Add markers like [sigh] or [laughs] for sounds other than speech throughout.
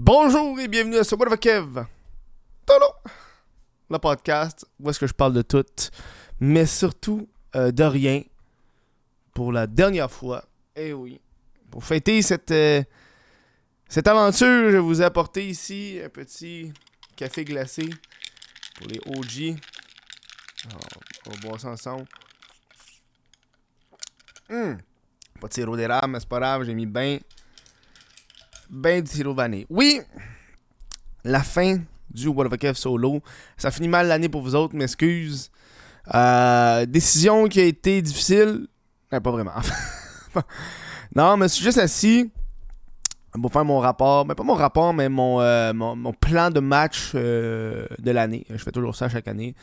Bonjour et bienvenue à ce What Kev? Tolo. Le podcast où est-ce que je parle de tout, mais surtout euh, de rien. Pour la dernière fois. Eh oui. Pour fêter cette, euh, cette aventure, je vous ai apporté ici un petit café glacé pour les OG. On va boire ça ensemble. Hum. Pas de sirop d'érable, mais c'est pas grave, j'ai mis ben ben du sirop vanille. Oui, la fin du What of solo. Ça finit mal l'année pour vous autres, m'excuse. Euh, décision qui a été difficile. pas vraiment. [laughs] non, mais je suis juste assis pour faire mon rapport. Mais pas mon rapport, mais mon, euh, plan de match euh, de l'année. Je fais toujours ça chaque année.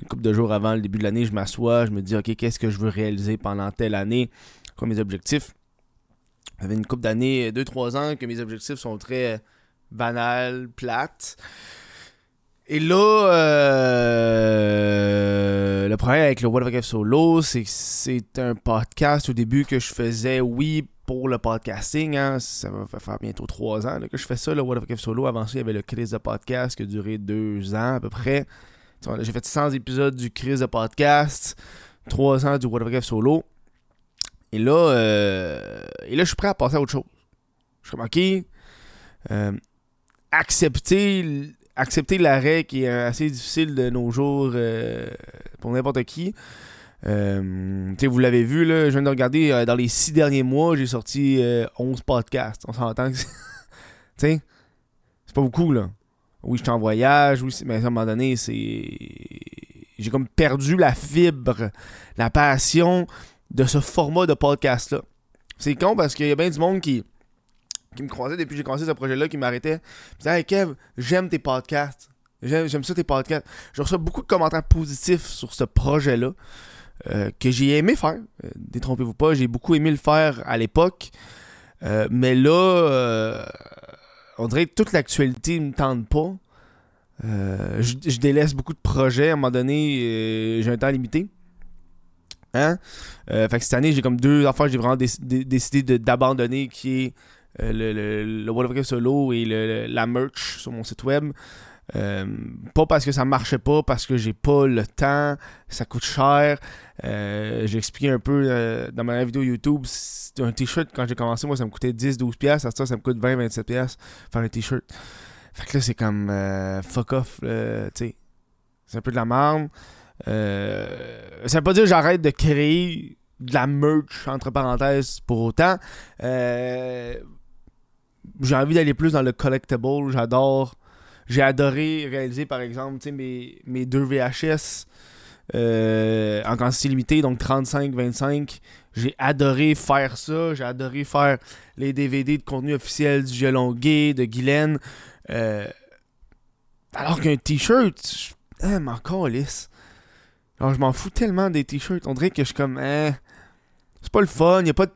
Une couple de jours avant le début de l'année, je m'assois, je me dis, OK, qu'est-ce que je veux réaliser pendant telle année? Quoi mes objectifs? Ça une couple d'années, 2-3 ans, que mes objectifs sont très banals, plates. Et là, euh, le problème avec le What of Solo, c'est que c'est un podcast au début que je faisais, oui, pour le podcasting. Hein, ça va faire bientôt trois ans que je fais ça, le What of Solo. Avant ça, il y avait le crise de podcast qui a duré deux ans à peu près. J'ai fait 100 épisodes du crise de podcast, trois ans du What of Solo. Et là, euh, et là, je suis prêt à passer à autre chose. Je suis comme, OK, euh, accepter, accepter l'arrêt qui est assez difficile de nos jours euh, pour n'importe qui. vous l'avez vu, là, je viens de regarder, dans les six derniers mois, j'ai sorti 11 podcasts. On s'entend que [laughs] c'est pas beaucoup, là. Oui, je suis en voyage, oui, mais à un moment donné, c'est... J'ai comme perdu la fibre, la passion de ce format de podcast-là. C'est con parce qu'il y a bien du monde qui, me croisait depuis que j'ai commencé ce projet-là, qui m'arrêtait. disait Hey Kev, j'aime tes podcasts. J'aime ça tes podcasts. Je reçois beaucoup de commentaires positifs sur ce projet-là. Euh, que j'ai aimé faire. Euh, détrompez-vous pas, j'ai beaucoup aimé le faire à l'époque. Euh, mais là, on dirait que toute l'actualité ne me tente pas. Je, je, délaisse beaucoup de projets. À un moment donné, j'ai un temps limité. Hein? Euh, fait que cette année, j'ai comme deux affaires j'ai vraiment décidé d'abandonner qui est euh, le, le, le World Solo et le, la merch sur mon site web. Euh, pas parce que ça marchait pas, parce que j'ai pas le temps, ça coûte cher. j'ai expliqué un peu dans ma vidéo YouTube. Un t-shirt, quand j'ai commencé, moi ça me coûtait 10-12$. À ça, ça me coûte 20-27$ faire un t-shirt. Fait que là, c'est comme fuck off, tu sais. C'est un peu de la merde. Euh, ça veut pas dire que j'arrête de créer de la merch, entre parenthèses, pour autant. Euh, j'ai envie d'aller plus dans le collectible. J'adore. J'ai adoré réaliser, par exemple, mes, mes deux VHS euh, en quantité limitée, donc 35-25. J'ai adoré faire ça. J'ai adoré faire les DVD de contenu officiel du Violon de Guylaine. alors qu'un t-shirt, ah, m'en calisse. Alors, je m'en fous tellement des t-shirts. On dirait que je suis comme, eh, c'est pas le fun. Y pas de...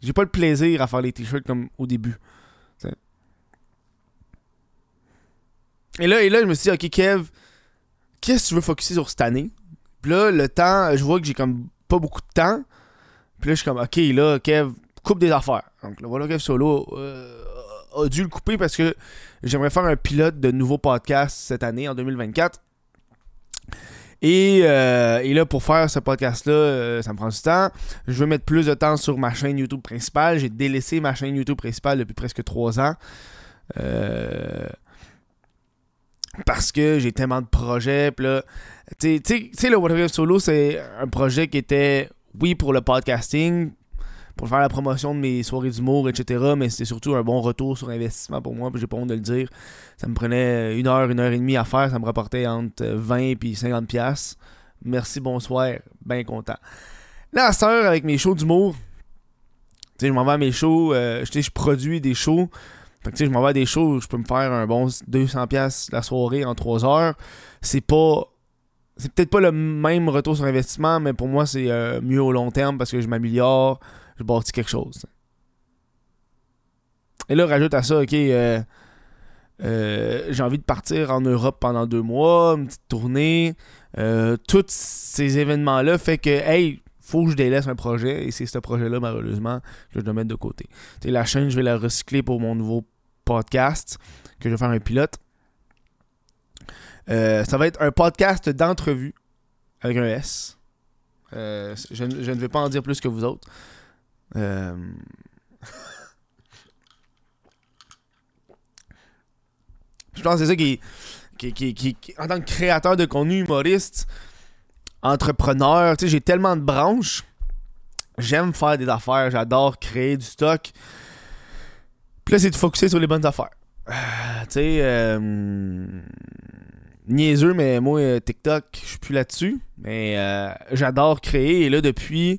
J'ai pas le plaisir à faire les t-shirts comme au début. Et là, et là, je me suis dit, ok, Kev, qu'est-ce que tu veux focuser sur cette année? Puis là, le temps, je vois que j'ai comme pas beaucoup de temps. Puis là, je suis comme, ok, là, Kev, coupe des affaires. Donc, là, voilà, Kev Solo euh, a dû le couper parce que j'aimerais faire un pilote de nouveaux podcasts cette année, en 2024. Euh, et, là, pour faire ce podcast-là, euh, ça me prend du temps. Je veux mettre plus de temps sur ma chaîne YouTube principale. J'ai délaissé ma chaîne YouTube principale depuis presque trois ans. Euh, parce que j'ai tellement de projets. tu sais, le What Solo, c'est un projet qui était, oui, pour le podcasting, pour faire la promotion de mes soirées d'humour, etc. Mais c'était surtout un bon retour sur investissement pour moi, j'ai pas honte de le dire. Ça me prenait une heure, une heure et demie à faire, ça me rapportait entre 20 et 50 pièces. Merci, bonsoir, bien content. Là, à heure, avec mes shows d'humour, tu sais, je m'en vais à mes shows, euh, je produis des shows. Fait que, tu sais, je m'en vais à des shows, je peux me faire un bon 200 pièces la soirée en 3 heures. C'est pas c'est peut-être pas le même retour sur investissement, mais pour moi, c'est euh, mieux au long terme parce que je m'améliore, je bâtis quelque chose. Et là, rajoute à ça, ok, euh, euh, j'ai envie de partir en Europe pendant deux mois, une petite tournée. Euh, tous ces événements-là fait que, hey, faut que je délaisse un projet et c'est ce projet-là, malheureusement, que je dois mettre de côté. la chaîne, je vais la recycler pour mon nouveau podcast que je vais faire un pilote. Ça va être un podcast d'entrevue avec un S. Je, ne vais pas en dire plus que vous autres. Euh, [laughs] je pense que c'est ça qui, qui, en tant que créateur de contenu humoriste, entrepreneur, tu sais, j'ai tellement de branches. J'aime faire des affaires, j'adore créer du stock. Puis là, c'est de focuser sur les bonnes affaires. tu sais, niaiseux, mais moi, euh, TikTok, je suis plus là-dessus. Mais euh, j'adore créer. Et là, depuis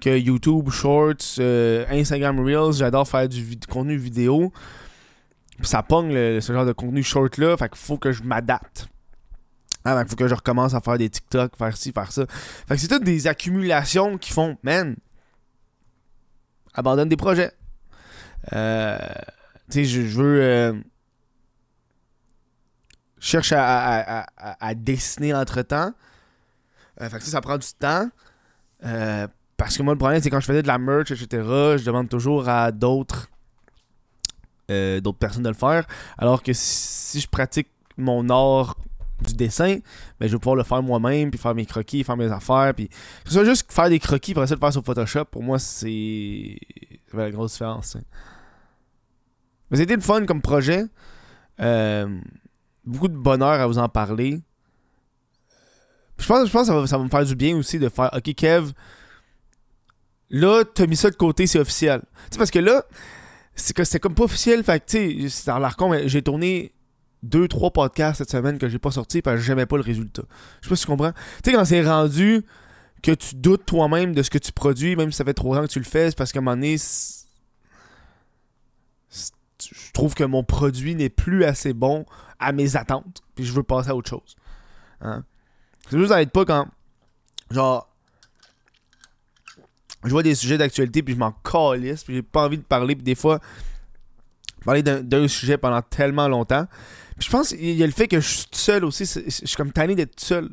que YouTube Shorts, euh, Instagram Reels, j'adore faire du, contenu vidéo. ça pogne ce genre de contenu short là. Fait qu'il faut que je m'adapte. Ah, il faut que je recommence à faire des TikTok, faire ci, faire ça. Fait que c'est toutes des accumulations qui font, man, abandonne des projets. tu sais, je, veux cherche à, dessiner entre temps. Euh, fait que ça, ça prend du temps. Parce que moi, le problème, c'est quand je faisais de la merch, etc., je demande toujours à d'autres euh, d'autres personnes de le faire. Alors que si, je pratique mon art du dessin, ben, je vais pouvoir le faire moi-même, puis faire mes croquis, faire mes affaires. Puis... Que juste faire des croquis pour essayer de faire sur Photoshop, pour moi, c'est la grosse différence. Mais c'était le fun comme projet. Euh, beaucoup de bonheur à vous en parler. Je pense, je pense que ça va, me faire du bien aussi de faire Ok, Kev, là, t'as mis ça de côté, c'est officiel. Tu sais, parce que là, c'est que comme pas officiel. Fait tu sais, c'est dans l'arcon, mais j'ai tourné deux, trois podcasts cette semaine que j'ai pas sorti parce que j'aimais pas le résultat. Je sais pas si tu comprends. Tu sais, quand c'est rendu que tu doutes toi-même de ce que tu produis, même si ça fait trois ans que tu le fais, c'est parce qu'à un moment donné, je trouve que mon produit n'est plus assez bon à mes attentes, puis je veux passer à autre chose. Hein? C'est juste, ça pas quand, genre, je vois des sujets d'actualité, puis je m'en calisse, puis j'ai pas envie de parler, puis des fois, parler d'un sujet pendant tellement longtemps. Puis je pense qu'il y a le fait que je suis seul aussi, je suis comme tanné d'être seul.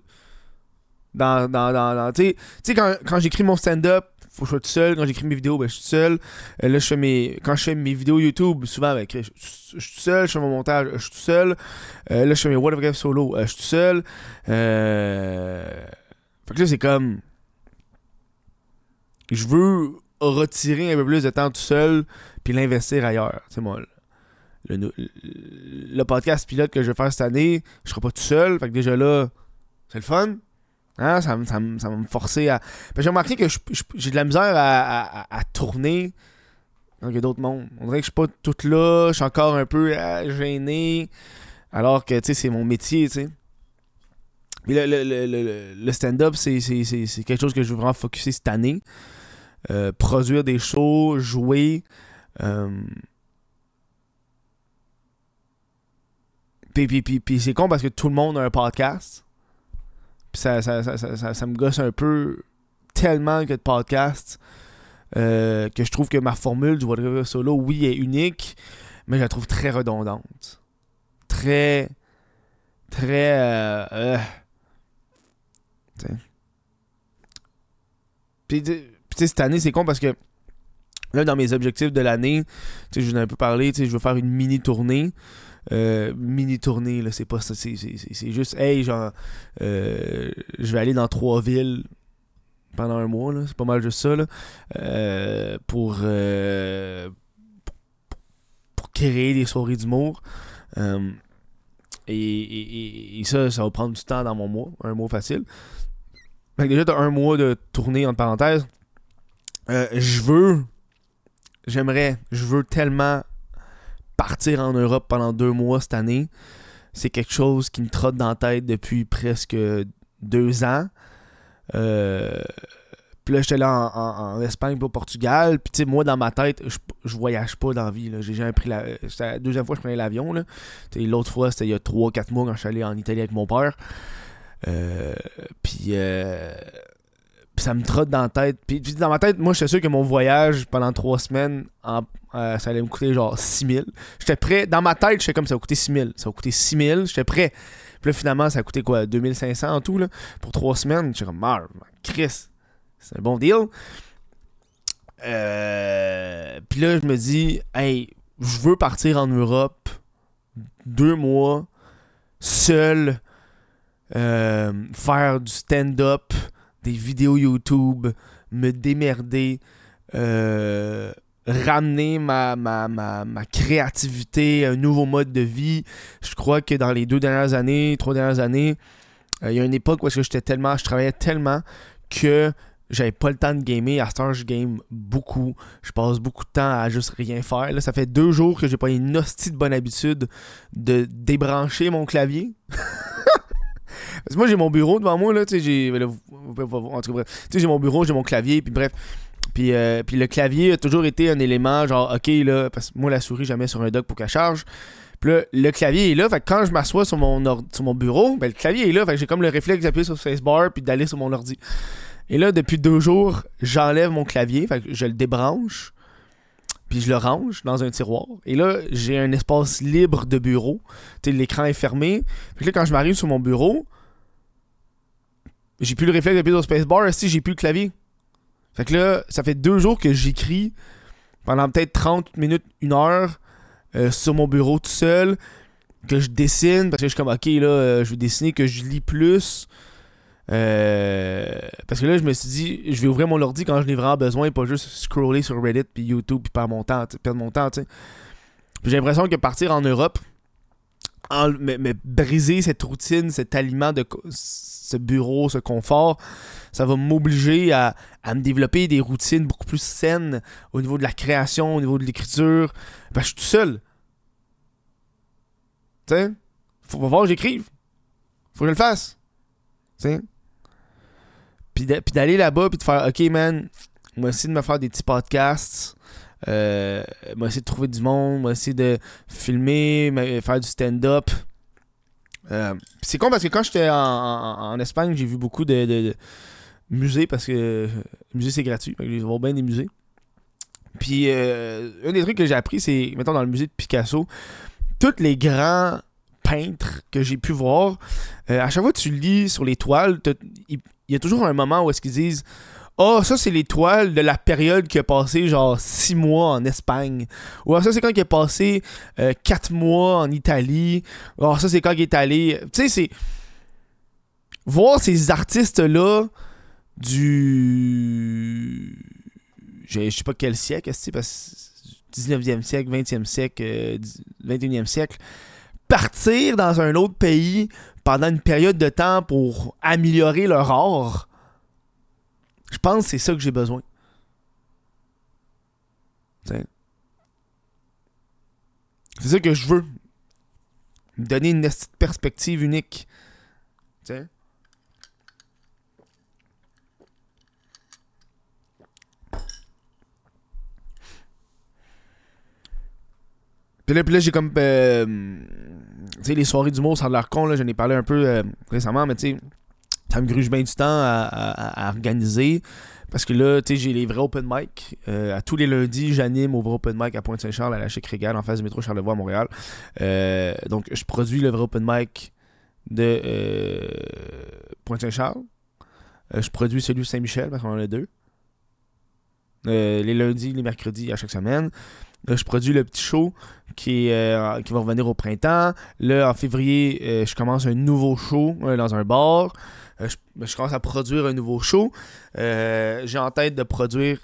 Dans, dans, dans, tu sais, quand, quand j'écris mon stand-up, faut que je sois tout seul. Quand j'écris mes vidéos, ben, je suis tout seul. Euh, là, je fais mes... Quand je fais mes vidéos YouTube, souvent, ben, je, suis tout seul. Je fais mon montage, je suis tout seul. Euh, là, je fais mes What of solo, euh, je suis tout seul. Fait que là, c'est comme. Je veux retirer un peu plus de temps tout seul, puis l'investir ailleurs. Moi, le, podcast pilote que je vais faire cette année, je serai pas tout seul. Fait que déjà là, c'est le fun. Hein, ça, ça, ça, va me forcer à. J'ai remarqué que j'ai de la misère à, tourner quand il y a d'autres mondes. On dirait que je suis pas toute là, je suis encore un peu euh, gêné. Alors que, tu c'est mon métier, tu sais. le, le, le, stand-up, c'est quelque chose que je veux vraiment focuser cette année. Euh, produire des shows, jouer. Euh... Puis, puis, puis, puis c'est con parce que tout le monde a un podcast. Puis ça, ça, ça, ça, me gosse un peu tellement que de podcasts euh, que je trouve que ma formule du Whatever Solo, oui, est unique, mais je la trouve très redondante. Très. Très. Euh, euh puis, cette année, c'est con parce que là, dans mes objectifs de l'année, je vous en ai un peu parlé, je veux faire une mini tournée. Euh, mini tournée, là, c'est pas ça, c'est, juste, hey, genre, euh, je vais aller dans trois villes pendant un mois, c'est pas mal juste ça, là, euh, pour, pour, créer des soirées d'humour. Et, et, ça, ça va prendre du temps dans mon mois, un mois facile. Fait que déjà, t'as un mois de tournée, entre parenthèses. Je veux, j'aimerais, je veux tellement partir en Europe pendant deux mois cette année, c'est quelque chose qui me trotte dans la tête depuis presque deux ans. Euh, puis là, j'étais là en, Espagne et au Portugal. Puis, tu sais, moi, dans ma tête, je, je voyage pas dans la vie. J'ai jamais pris la. C'était la deuxième fois que je prenais l'avion. L'autre fois, c'était il y a trois, quatre mois quand je suis allé en Italie avec mon père. Euh, puis, euh, ça me trotte dans la tête. Puis, dans ma tête, moi, j'étais sûr que mon voyage pendant trois semaines, euh, ça allait me coûter genre 6000. J'étais prêt. Dans ma tête, j'étais comme ça va coûter 6000. Ça va coûter 6000. J'étais prêt. Puis là, finalement, ça a coûté quoi 2500 en tout, là, pour trois semaines. J'étais comme, ah, Chris, c'est un bon deal. Euh, puis là, je me dis, hey, je veux partir en Europe deux mois, seul, euh, faire du stand-up, des vidéos YouTube, me démerder, euh, ramener ma, ma, ma, ma, créativité, un nouveau mode de vie. Je crois que dans les deux dernières années, trois dernières années, euh, il y a une époque où j'étais tellement, je travaillais tellement que j'avais pas le temps de gamer. À ce temps, je game beaucoup. Je passe beaucoup de temps à juste rien faire. Là, ça fait deux jours que j'ai pas une hostie de bonne habitude de débrancher mon clavier. [laughs] Parce que moi, j'ai mon bureau devant moi, là, tu sais, j'ai... En tout cas, tu sais, j'ai mon bureau, j'ai mon clavier, puis bref. Puis, euh, puis le clavier a toujours été un élément, genre, OK, là, parce que moi, la souris, jamais sur un dock pour qu'elle charge. Puis là, le clavier est là, fait que quand je m'assois sur mon, sur mon bureau, ben, le clavier est là, fait que j'ai comme le réflexe d'appuyer sur spacebar puis d'aller sur mon ordi. Et là, depuis deux jours, j'enlève mon clavier, fait que je le débranche, puis je le range dans un tiroir. Et là, j'ai un espace libre de bureau. L'écran est fermé. Puis là, quand je m'arrive sur mon bureau, j'ai plus le réflexe d'appuyer sur spacebar, si j'ai plus le clavier. Fait que là, ça fait deux jours que j'écris pendant peut-être 30 minutes, une heure, euh, sur mon bureau tout seul, que je dessine, parce que je suis comme, ok, là, euh, je vais dessiner, que je lis plus. Euh, parce que là, je me suis dit, je vais ouvrir mon ordi quand je n'ai vraiment besoin et pas juste scroller sur Reddit puis YouTube puis perdre mon temps, perdre mon temps. J'ai l'impression que partir en Europe, mais, briser cette routine, cet aliment de ce bureau, ce confort, ça va m'obliger à, à, me développer des routines beaucoup plus saines au niveau de la création, au niveau de l'écriture. Je suis tout seul. Tu sais, faut voir que j'écrive. Faut que je le fasse. Puis d'aller là-bas, puis de faire, OK, man, moi essayer de me faire des petits podcasts. Euh, moi essayer de trouver du monde, moi essayer de filmer, faire du stand-up. Euh, c'est con parce que quand j'étais en, Espagne, j'ai vu beaucoup de, musées parce que musée c'est gratuit. Je vais bien des musées. Puis euh, un des trucs que j'ai appris, c'est, mettons, dans le musée de Picasso, tous les grands que j'ai pu voir, à chaque fois que tu lis sur les toiles, il y a toujours un moment où est-ce qu'ils disent oh, ça, c'est l'étoile de la période qui a passé genre six mois en Espagne. Ou ça, c'est quand il a passé euh, quatre mois en Italie. Ou ça, c'est quand il est allé. Tu sais, c'est. Voir ces artistes-là du. Je sais pas quel siècle, parce 19e siècle, 20e siècle, 21e euh, siècle, partir dans un autre pays pendant une période de temps pour améliorer leur art je pense que c'est ça que j'ai besoin. C'est ça que je veux. Donner une perspective unique. Puis là, là j'ai comme. Euh, tu sais, les soirées d'humour, ça a l'air con, là. J'en ai parlé un peu euh, récemment, mais tu sais ça me gruge bien du temps à, organiser. Parce que là, tu sais, j'ai les vrais open mic. Euh, à tous les lundis, j'anime au vrai open mic à Pointe-Saint-Charles, à la Chic Régal, en face du métro Charlevoix Montréal. Donc, je produis le vrai open mic de Pointe-Saint-Charles. je produis celui de Saint-Michel, parce qu'on en a deux. Les lundis, les mercredis, à chaque semaine. je produis le petit show qui, qui va revenir au printemps. Là, en février, je commence un nouveau show dans un bar. Euh, ben, je, commence à produire un nouveau show. Euh, j'ai en tête de produire.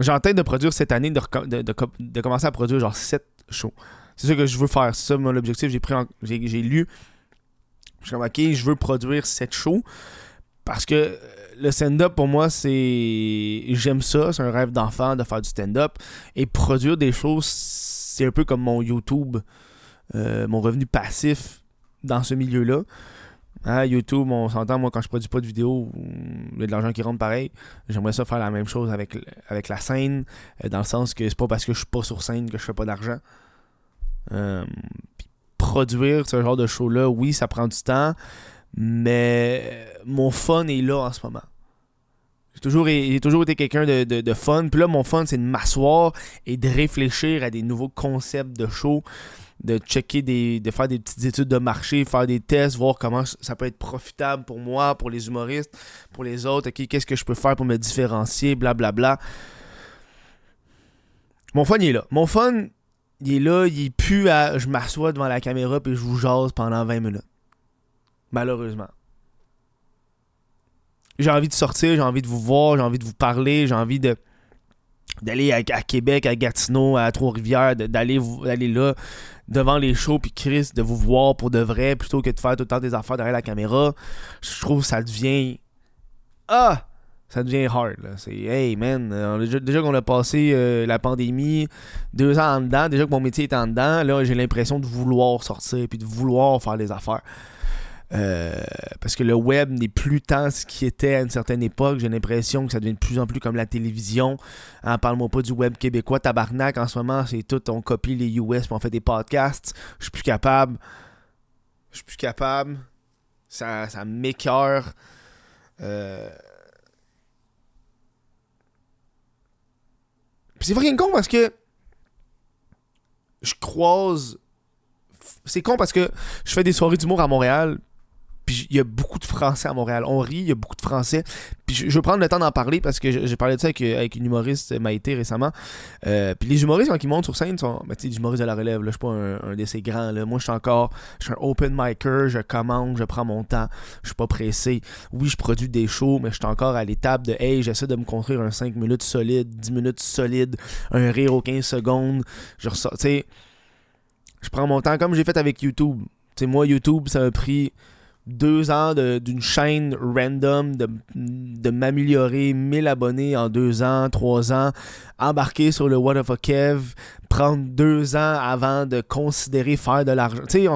J'ai en tête de produire cette année, de, commencer à produire genre 7 shows. C'est ça que je veux faire. C'est mon objectif. J'ai pris lu. Je suis comme ok, je veux produire 7 shows. Parce que le stand-up pour moi, c'est. J'aime ça. C'est un rêve d'enfant de faire du stand-up. Et produire des choses, c'est un peu comme mon YouTube. Euh, mon revenu passif dans ce milieu-là. Ah, YouTube, on s'entend, moi, quand je produis pas de vidéo, il y a de l'argent qui rentre pareil. J'aimerais ça faire la même chose avec, avec la scène, euh, dans le sens que c'est pas parce que je suis pas sur scène que je fais pas d'argent. Euh, produire ce genre de show-là, oui, ça prend du temps, mais mon fun est là en ce moment. J'ai toujours, toujours été quelqu'un de, de, de, fun. Puis là, mon fun, c'est de m'asseoir et de réfléchir à des nouveaux concepts de show de checker des. de faire des petites études de marché, faire des tests, voir comment ça peut être profitable pour moi, pour les humoristes, pour les autres, qu'est-ce que je peux faire pour me différencier, blablabla. Mon fun il est là. Mon fun, il est là, il plus à. Je m'assois devant la caméra puis je vous jase pendant 20 minutes. Malheureusement. J'ai envie de sortir, j'ai envie de vous voir, j'ai envie de vous parler, j'ai envie d'aller à, Québec, à Gatineau, à Trois-Rivières, d'aller là devant les shows puis Chris de vous voir pour de vrai plutôt que de faire tout le temps des affaires derrière la caméra. Je trouve que ça devient ah ça devient hard. C'est hey man, déjà, qu'on a passé euh, la pandémie, deux ans en dedans, déjà que mon métier est en dedans, là j'ai l'impression de vouloir sortir puis de vouloir faire des affaires. Euh, parce que le web n'est plus tant ce qui était à une certaine époque. J'ai l'impression que ça devient de plus en plus comme la télévision. Hein, Parle-moi pas du web québécois. Tabarnak, en ce moment, c'est tout. On copie les US puis on fait des podcasts. Je suis plus capable. Je suis plus capable. Ça, ça m'écœure. Euh... c'est vraiment con parce que je croise. C'est con parce que je fais des soirées d'humour à Montréal, puis il y a beaucoup de Français à Montréal. On rit, il y a beaucoup de Français. Puis je, je vais prendre le temps d'en parler parce que j'ai parlé de ça avec, une humoriste Maïté récemment. Euh, puis les humoristes, quand ils montent sur scène, sont. Ben, tu sais, humoristes de la relève, là, je suis pas un, un de ces grands. Là. Moi, je suis encore. Je suis un open micer, je commande, je prends mon temps, je suis pas pressé. Oui, je produis des shows, mais je suis encore à l'étape de Hey, j'essaie de me construire un 5 minutes solide, 10 minutes solide, un rire aux 15 secondes. Je ressors. Tu sais, je prends mon temps comme j'ai fait avec YouTube. Tu sais, moi, YouTube, ça m'a pris deux ans d'une chaîne random, de, m'améliorer 1000 abonnés en deux ans, trois ans, embarquer sur le What of a Kev, prendre deux ans avant de considérer faire de l'argent. Tu sais,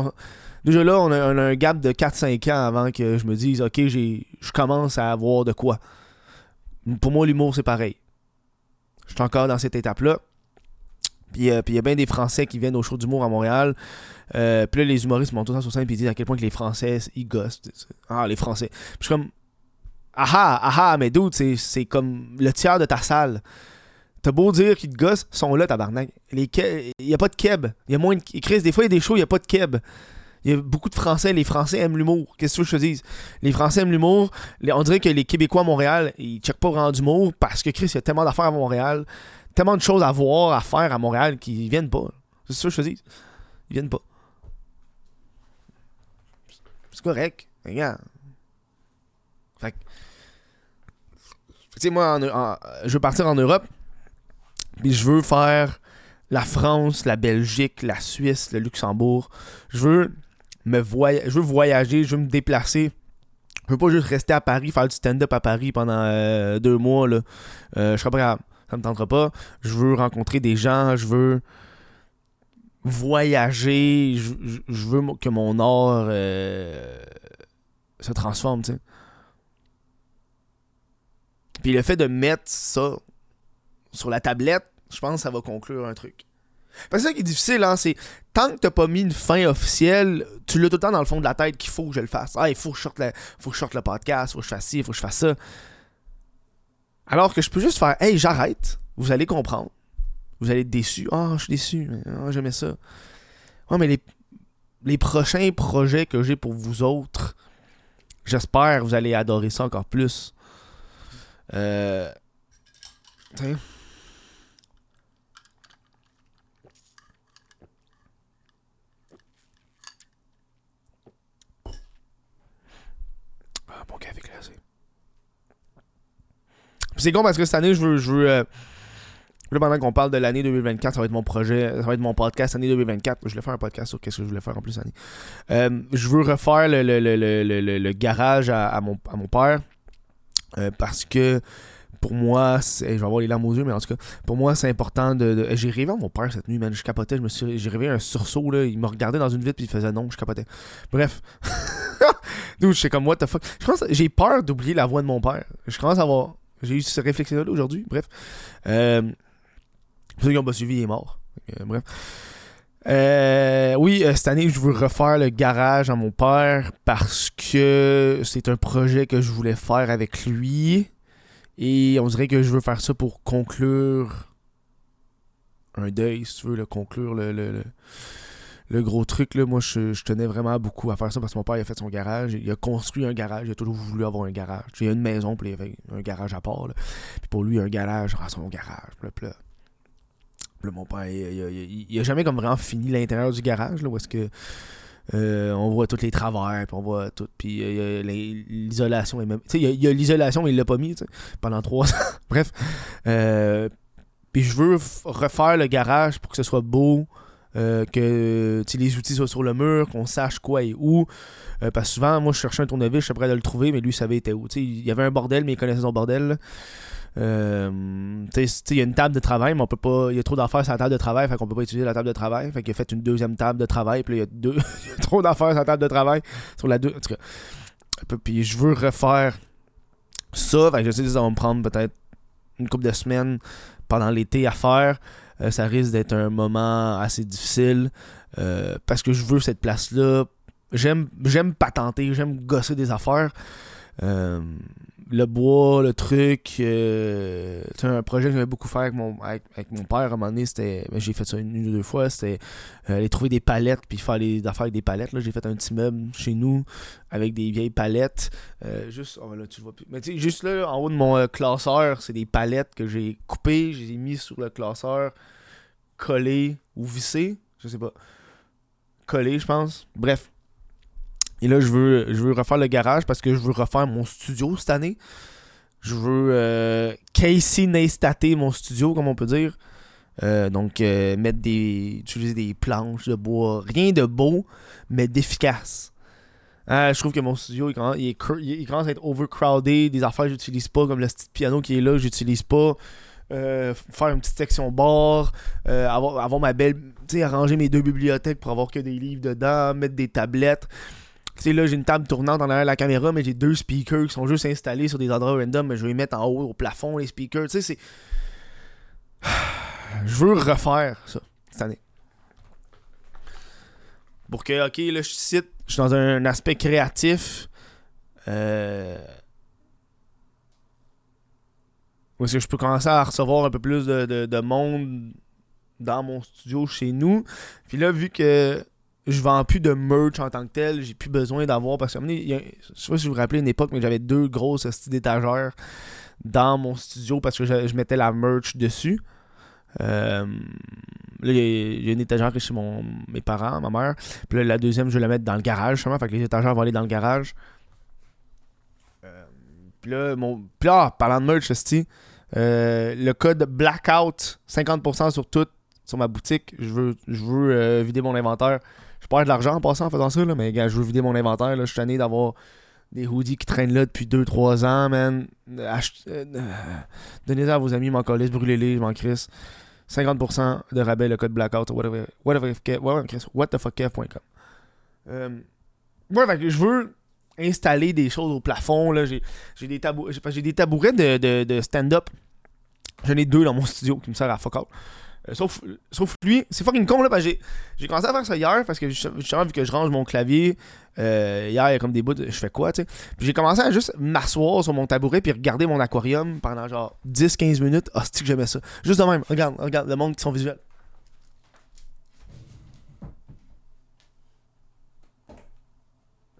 déjà là, on a, un gap de 4-5 ans avant que je me dise, ok, je commence à avoir de quoi. Pour moi, l'humour, c'est pareil. Je suis encore dans cette étape-là. Puis euh, il y a bien des Français qui viennent au show d'humour à Montréal. Euh, puis là, les humoristes montent tout ça sur scène et disent à quel point que les Français, ils gossent. Ah, les Français. Puis je suis comme, ah ah, mais dude, c'est comme le tiers de ta salle. T'as beau dire qu'ils te gossent, sont là, tabarnak. Il n'y a pas de keb. Il y a moins de. Chris, des fois, il y a des shows, il n'y a pas de keb. Il y a beaucoup de Français. Les Français aiment l'humour. Qu'est-ce que je te dise? Les Français aiment l'humour. On dirait que les Québécois à Montréal, ils checkent pas vraiment d'humour parce que Chris, il y a tellement d'affaires à Montréal. Tellement de choses à voir, à faire à Montréal qui viennent pas. C'est ça que je te dis. Ils viennent pas. C'est correct. Regarde. Fait tu sais, moi, je veux partir en Europe. Puis je veux faire la France, la Belgique, la Suisse, le Luxembourg. Je veux me voyager, je veux voyager, je veux me déplacer. Je veux pas juste rester à Paris, faire du stand-up à Paris pendant euh, deux mois. Là. Euh, je serais pas grave. Ça me tentera pas. Je veux rencontrer des gens, je veux voyager, je, veux que mon art euh, se transforme. Puis le fait de mettre ça sur la tablette, je pense que ça va conclure un truc. Parce que ça qui est difficile, hein, c'est tant que t'as pas mis une fin officielle, tu l'as tout le temps dans le fond de la tête qu'il faut que je le fasse. Ah, il faut que je sorte le, faut que podcast, il faut que je fasse ci, faut que je fasse ça. Alors que je peux juste faire Hey, j'arrête, vous allez comprendre. Vous allez être déçu. Ah, je suis déçu. Ah, j'aimais ça. Ouais, mais les, les prochains projets que j'ai pour vous autres, j'espère que vous allez adorer ça encore plus. Euh. Ah, bon café glacé. C'est con parce que cette année, je veux. Je veux euh, Là, pendant qu'on parle de l'année 2024, ça va être mon projet, ça va être mon podcast année 2024. Je voulais faire un podcast sur qu'est-ce que je voulais faire en plus année. Euh, je veux refaire le, le, le, le garage à, mon, à, mon, père euh, parce que pour moi, je vais avoir les larmes aux yeux, mais en tout cas, pour moi, c'est important de. J'ai rêvé à mon père cette nuit, man. Je capotais, je me suis... j'ai rêvé un sursaut, là. Il me regardait dans une vitre, puis il faisait non, je capotais. Bref. D'où je sais comme, what the fuck? Je pense j'ai peur d'oublier la voix de mon père. Je commence à avoir. J'ai eu cette réflexion-là aujourd'hui. Bref. Euh, ceux qui n'ont pas suivi, il est mort. Euh, bref. Euh, oui, euh, cette année, je veux refaire le garage à mon père parce que c'est un projet que je voulais faire avec lui. Et on dirait que je veux faire ça pour conclure un deuil, si tu veux, le conclure le, le, gros truc. Là. Moi, je, tenais vraiment beaucoup à faire ça parce que mon père a fait son garage. Il a construit un garage. Il a toujours voulu avoir un garage. Il y a une maison, puis il avait un garage à part. Puis pour lui, un garage, ah, son garage. Là, mon père, il, a jamais comme vraiment fini l'intérieur du garage, là, où est-ce que euh, on voit tous les travers, puis on voit tout. Puis euh, l'isolation même. Tu sais, il y a, l'isolation, mais il l'a pas mis, pendant trois ans. [laughs] Bref. Euh, puis je veux refaire le garage pour que ce soit beau. que les outils soient sur le mur, qu'on sache quoi et où. parce que souvent, moi, je cherchais un tournevis, je suis prêt de le trouver, mais lui, il savait était où. il y avait un bordel, mais il connaissait son bordel. Euh, il y a une table de travail, mais on peut pas. Il y a trop d'affaires sur la table de travail, fait qu'on peut pas utiliser la table de travail. Fait qu'il a fait une deuxième table de travail, puis [laughs] il y a trop d'affaires sur la table de travail. Sur la deux. Puis je veux refaire ça. Fait que je sais que ça va me prendre peut-être une couple de semaines pendant l'été à faire. Euh, ça risque d'être un moment assez difficile. Euh, parce que je veux cette place-là. J'aime, patenter, j'aime gosser des affaires. Le bois, le truc. Euh, un projet que j'avais beaucoup fait avec mon, avec, mon père à un moment donné, c'était. Ben, j'ai fait ça une, ou deux fois. C'était euh, aller trouver des palettes puis faire les affaires avec des palettes. J'ai fait un petit meuble chez nous avec des vieilles palettes. Euh, juste. Oh, là, tu vois plus. Mais tu sais, juste là, en haut de mon classeur, c'est des palettes que j'ai coupées. Je les ai mis sur le classeur, collées ou vissées. Je sais pas. Collées, je pense. Bref. Et là, je veux, je veux refaire le garage parce que je veux refaire mon studio cette année. Je veux euh, Casey Neistater mon studio, comme on peut dire. Euh, donc, euh, mettre des. utiliser des planches de bois. Rien de beau, mais d'efficace. Je trouve que mon studio, il, commence à être overcrowded. Des affaires que j'utilise pas, comme le petit piano qui est là, j'utilise pas. faire une petite section bar, avoir ma belle. Tu sais, arranger mes deux bibliothèques pour avoir que des livres dedans, mettre des tablettes. Sais, là, j'ai une table tournante en arrière de la caméra, mais j'ai deux speakers qui sont juste installés sur des endroits random, mais je vais les mettre en haut au plafond, les speakers. Tu sais, c'est. [sighs] Je veux refaire ça cette année. Pour que, ok, là, je cite, je suis dans un aspect créatif. Euh. Où est-ce que je peux commencer à recevoir un peu plus de, de monde dans mon studio chez nous. Puis là, vu que je vends plus de merch en tant que tel. J'ai plus besoin d'avoir. Parce que, je sais pas si vous vous rappelez une époque, mais j'avais deux grosses d'étagères dans mon studio parce que je, mettais la merch dessus. Euh, là, il y, a une étagère chez mon, mes parents, ma mère. Puis là, la deuxième, je vais la mettre dans le garage, justement. Fait que les étagères vont aller dans le garage. Euh, puis là, mon, puis là, parlant de merch, euh, le code Blackout, 50% sur tout, sur ma boutique. Je veux, je veux euh, vider mon inventaire. Je perds de l'argent en passant en faisant ça, là, mais gars, je veux vider mon inventaire. Là. Je suis tanné d'avoir des hoodies qui traînent là depuis 2-3 ans, man. Euh, donnez-les à vos amis, m'en collez, brûlez-les, je m'en crisse. 50% de rabais, le code blackout, whatever, whatever, whateverkev.com. Euh, ouais, je veux installer des choses au plafond. Là. J'ai, des, tabou des tabourets de, de, de stand-up. J'en ai deux dans mon studio qui me servent à fuck out. Euh, sauf, sauf lui, c'est fucking con là, parce que j'ai commencé à faire ça hier parce que justement, vu que je range mon clavier, euh, hier, il y a comme des bouts, je fais quoi, tu sais. Puis j'ai commencé à juste m'asseoir sur mon tabouret puis regarder mon aquarium pendant genre 10-15 minutes. Ah, c'est que j'aimais ça? Juste de même, regarde, regarde le monde qui sont visuels.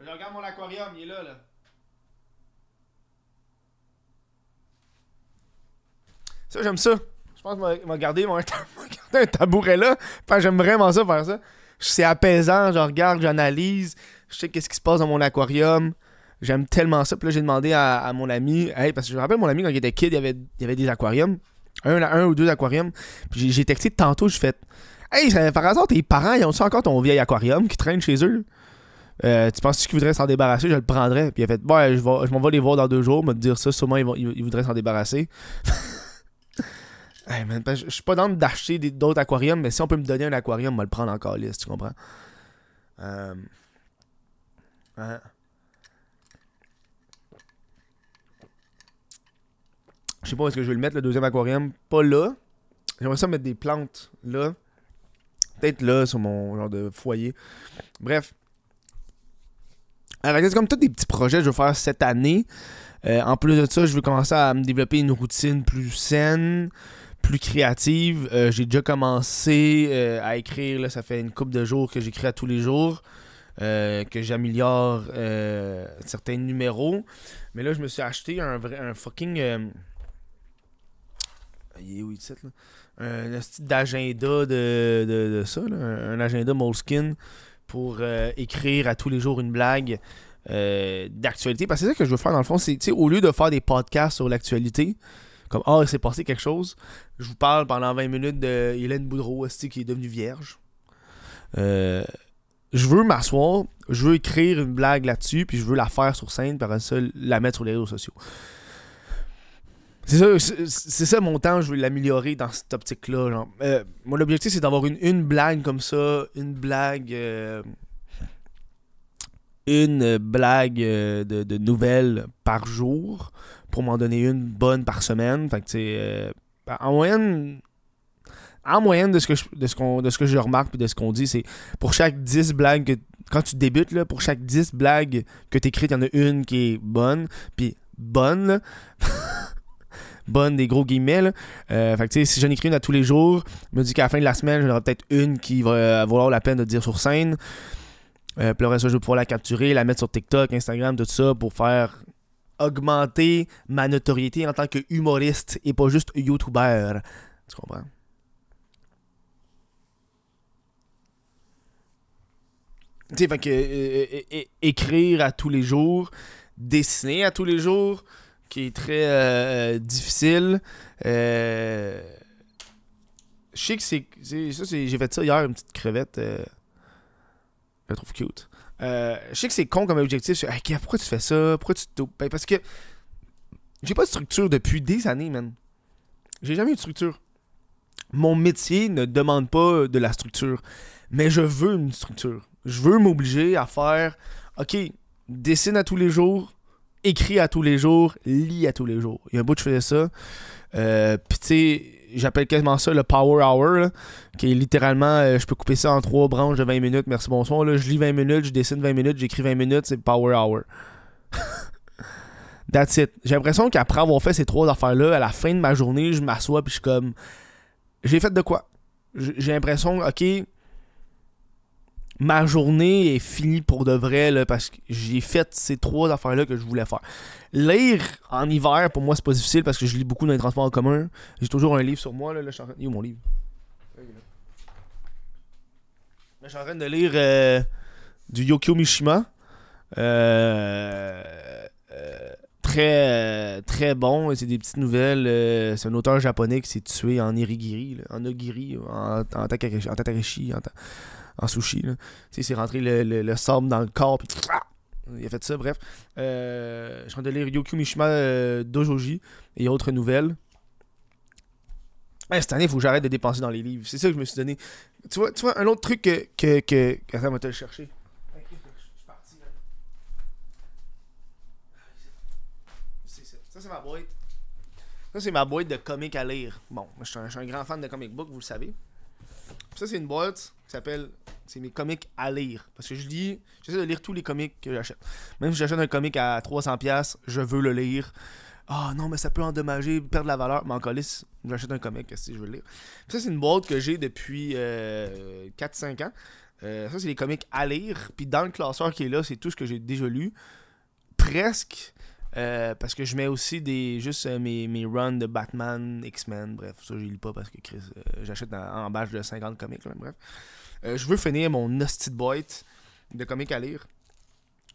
Regarde mon aquarium, il est là, là. Ça, j'aime ça. Je pense qu'il [laughs] m'a gardé, un tabouret là. Enfin, j'aime vraiment ça faire ça. C'est apaisant, je regarde, j'analyse, je sais qu'est-ce qui se passe dans mon aquarium. J'aime tellement ça. Puis là, j'ai demandé à, mon ami, parce que je me rappelle, mon ami, quand il était kid, il y avait, il avait des aquariums. Un, un ou deux aquariums. Puis j'ai texté tantôt, je fais Hey, par hasard, tes parents, ils ont-tu encore ton vieil aquarium qui traîne chez eux? Euh, tu penses qu'ils voudraient s'en débarrasser? Je le prendrais. Puis il a fait Ouais, je, je m'en vais les voir dans deux jours, me dire ça, sûrement ils voudraient s'en débarrasser. [laughs] je suis pas dans d'acheter d'autres aquariums, mais si on peut me donner un aquarium, on va le prendre en calice, tu comprends? Euh... Je sais pas où est-ce que je vais le mettre, le deuxième aquarium? Pas là. J'aimerais ça mettre des plantes là. Peut-être là, sur mon genre de foyer. Bref. Alors, c'est comme tous des petits projets que je veux faire cette année. Euh, en plus de ça, je veux commencer à me développer une routine plus saine plus créative. Euh, j'ai déjà commencé euh, à écrire, là, ça fait une couple de jours que j'écris à tous les jours, euh, que j'améliore certains numéros. Mais là, je me suis acheté un, vrai, un fucking... il est où, il un style d'agenda de, de, ça, un, agenda Moleskine pour écrire à tous les jours une blague d'actualité. Parce que c'est ça que je veux faire dans le fond. C'est au lieu de faire des podcasts sur l'actualité, comme Ah, oh, il s'est passé quelque chose, je vous parle pendant 20 minutes de Hélène Boudreau qui est devenue vierge. Euh, je veux m'asseoir, je veux écrire une blague là-dessus, puis je veux la faire sur scène, par ça, la mettre sur les réseaux sociaux. C'est ça, ça mon temps, je veux l'améliorer dans cette optique-là. Euh, mon objectif, c'est d'avoir une, une, blague comme ça, une blague. Euh, une blague de, de, nouvelles par jour pour m'en donner une bonne par semaine. Fait que, en moyenne, en moyenne de ce que je, de qu'on, de ce que je remarque et de ce qu'on dit, c'est pour chaque 10 blagues que, quand tu débutes là, pour chaque 10 blagues que tu écris, il y en a une qui est bonne, puis bonne [laughs] bonne des gros guillemets. Euh, fait que, si j'en écris une à tous les jours, je me dis qu'à la fin de la semaine, j'en aurai peut-être une qui va euh, valoir la peine de dire sur scène. Euh, puis après ça, je vais pouvoir la capturer, la mettre sur TikTok, Instagram, tout ça, pour faire augmenter ma notoriété en tant que humoriste et pas juste YouTuber. Tu comprends? Tu sais, fait que écrire à tous les jours, dessiner à tous les jours, qui est très euh, euh, difficile. Euh, je sais que c'est. J'ai fait ça hier, une petite crevette. je la trouve cute. Je sais que c'est con comme objectif. pourquoi tu fais ça? Pourquoi tu te. Ben, parce que j'ai pas de structure depuis des années, man. J'ai jamais eu de structure. Mon métier ne demande pas de la structure. Mais je veux une structure. Je veux m'obliger à faire. Ok, dessine à tous les jours, écrit à tous les jours, lit à tous les jours. Il y a un bout je faisais ça. Euh, Puis tu sais, j'appelle quasiment ça le Power Hour, qui est littéralement, euh, je peux couper ça en trois branches de 20 minutes, merci bonsoir. Là, je lis 20 minutes, je dessine 20 minutes, j'écris 20 minutes, c'est Power Hour. [laughs] That's it. J'ai l'impression qu'après avoir fait ces trois affaires-là, à la fin de ma journée, je m'assois puis je suis comme, j'ai fait de quoi? J'ai l'impression, ok, ma journée est finie pour de vrai là, parce que j'ai fait ces trois affaires-là que je voulais faire. Lire en hiver, pour moi, c'est pas difficile parce que je lis beaucoup dans les transports en commun. J'ai toujours un livre sur moi. Là, là je suis en train... Mon livre? Je suis en train de lire euh, du Yokio Mishima. Euh, euh, très, très bon. C'est des petites nouvelles. c'est un auteur japonais qui s'est tué en irigiri, en ogiri, en, en, en, en sushi. Là. c'est rentré le, le, sable dans le corps, puis il a fait ça, bref. Euh, je suis en train de lire Yokyu Mishima euh, Dojoji et autres nouvelles. cette année, il faut que j'arrête de dépenser dans les livres. C'est ça que je me suis donné. Tu vois, tu vois un autre truc que. que, que... Attends, on va te le chercher. Ça, c'est ma boîte. Ça, c'est ma boîte de comics à lire. Bon, je suis, un, je suis un grand fan de comic book, vous le savez. Ça, c'est une boîte qui s'appelle. C'est mes comics à lire. Parce que je lis. J'essaie de lire tous les comics que j'achète. Même si j'achète un comic à 300$, je veux le lire. Ah non, mais ça peut endommager, perdre la valeur. Mais en colis, j'achète un comic si je veux le lire. Ça, c'est une boîte que j'ai depuis 4-5 euh, ans. Euh, ça, c'est les comics à lire. Puis dans le classeur qui est là, c'est tout ce que j'ai déjà lu. Presque. Euh, parce que je mets aussi des juste euh, mes, mes runs de Batman, X-Men, bref, ça je lis pas parce que Chris, euh, j'achète en, bâche de 50 comics, bref. je veux finir mon hostie boîte de comics à lire.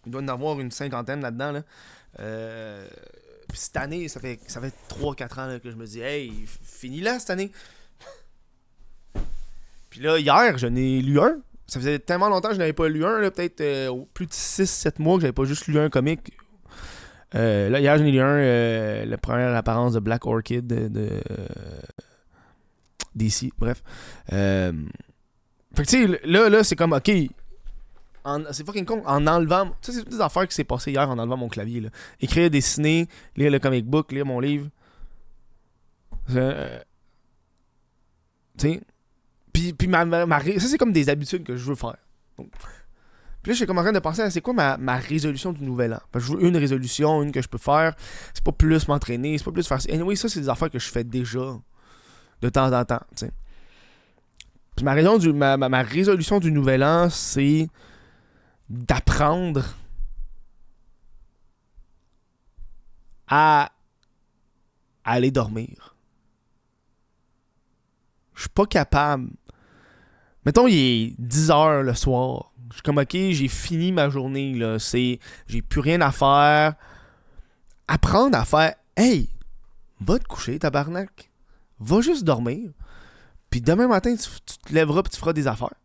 Il doit y en avoir une cinquantaine là-dedans. Là. Puis cette année, ça fait, ça fait 3-4 ans que je me dis, hey, finis là cette année. Puis là, hier, je n'ai lu un. Ça faisait tellement longtemps que je n'avais pas lu un, peut-être plus de 6-7 mois que j'avais pas juste lu un comic euh, là, hier, j'en ai lu un, euh, la première apparence de Black Orchid de, DC, bref. Euh, fait que tu sais, là, là c'est comme, ok, c'est fucking con, en enlevant, tu sais, c'est des affaires qui s'est passé hier en enlevant mon clavier, là. Écrire, dessiner, lire le comic book, lire mon livre. Euh, tu sais, puis, puis ça, c'est comme des habitudes que je veux faire. Puis là, je suis comme en train de penser à c'est quoi ma, ma, résolution du nouvel an. Parce je veux une résolution, une que je peux faire. C'est pas plus m'entraîner, c'est pas plus faire. Oui, ça, c'est des affaires que je fais déjà de temps en temps. Puis ma, raison du, ma, ma, résolution du nouvel an, c'est d'apprendre à aller dormir. suis pas capable. Mettons, il est 10 heures le soir. Je suis comme, ok, j'ai fini ma journée, là. C'est. J'ai plus rien à faire. Apprendre à faire, hey, va te coucher, tabarnak. Va juste dormir. Puis demain matin, tu, te lèveras et tu feras des affaires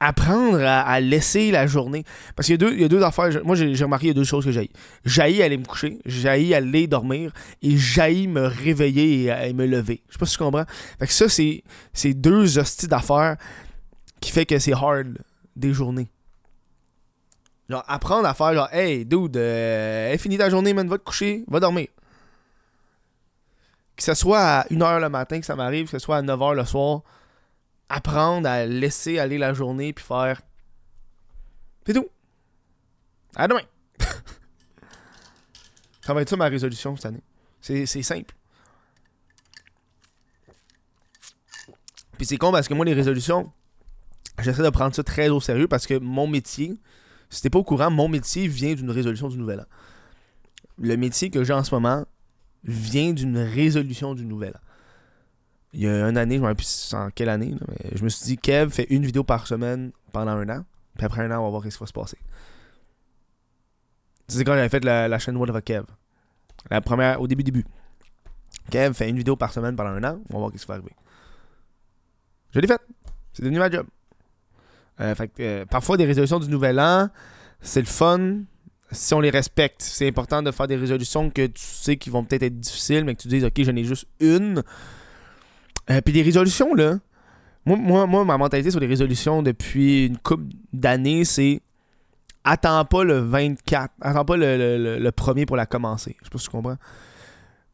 apprendre à, laisser la journée. Parce qu'il y, a deux, il y a deux affaires. Moi, j'ai remarqué il y a deux choses que j'ai. J'ai aller me coucher, j'ai aller dormir et j'ai me réveiller et, me lever. Je sais pas si tu comprends. Fait ça, c'est deux hosties d'affaires qui fait que c'est hard des journées. Genre, apprendre à faire, genre, hey, dude, euh, fini ta journée, man, va te coucher, va dormir. Que ce soit à 1h le matin que ça m'arrive, que ce soit à 9h le soir, apprendre à laisser aller la journée puis faire. C'est tout. À demain. [laughs] ça va être ça ma résolution cette année. C'est simple. Puis c'est con parce que moi, les résolutions, j'essaie de prendre ça très au sérieux parce que mon métier, si t'es pas au courant, mon métier vient d'une résolution du nouvel an. Le métier que j'ai en ce moment vient d'une résolution du nouvel an il y a une année, je ne sais plus en quelle année, mais je me suis dit, Kev fait une vidéo par semaine pendant un an, puis après un an, on va voir ce qui va se passer. C'est quand j'avais fait la, chaîne What of Kev. La première, au début, début. Kev fait une vidéo par semaine pendant un an, on va voir ce qui va arriver. Je l'ai fait. C'est devenu ma job. Euh, fait euh, parfois, des résolutions du nouvel an, c'est le fun si on les respecte. C'est important de faire des résolutions que tu sais qui vont peut-être être difficiles, mais que tu dises, OK, j'en ai juste une. Euh, puis des résolutions, là. Moi, moi, ma mentalité sur les résolutions depuis une couple d'années, c'est attends pas le 24, attends pas le, premier pour la commencer. Je sais pas si tu comprends.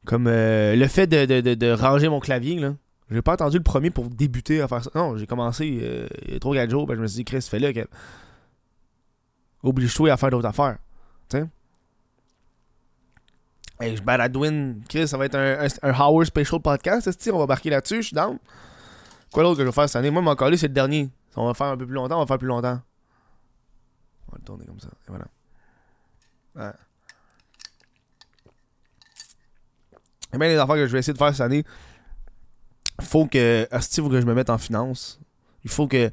Comme le fait de, ranger mon clavier, là. J'ai pas attendu le premier pour débuter à faire ça. Non, j'ai commencé euh, il y a 3-4 jours, ben, je me suis dit, Chris, fais-le. Oblige-toi à faire d'autres affaires. Tu sais? Hey, je baladouine. Chris, ça va être un, un, Howard Special Podcast. On va marquer là-dessus? Je suis down. Quoi d'autre que je vais faire cette année? Moi, mon collé, c'est le dernier. On va faire un peu plus longtemps. On va faire plus longtemps. On va le tourner comme ça. Et voilà. Ouais. Et bien, les affaires que je vais essayer de faire cette année, faut que. Asti, faut que je me mette en finance. Il faut que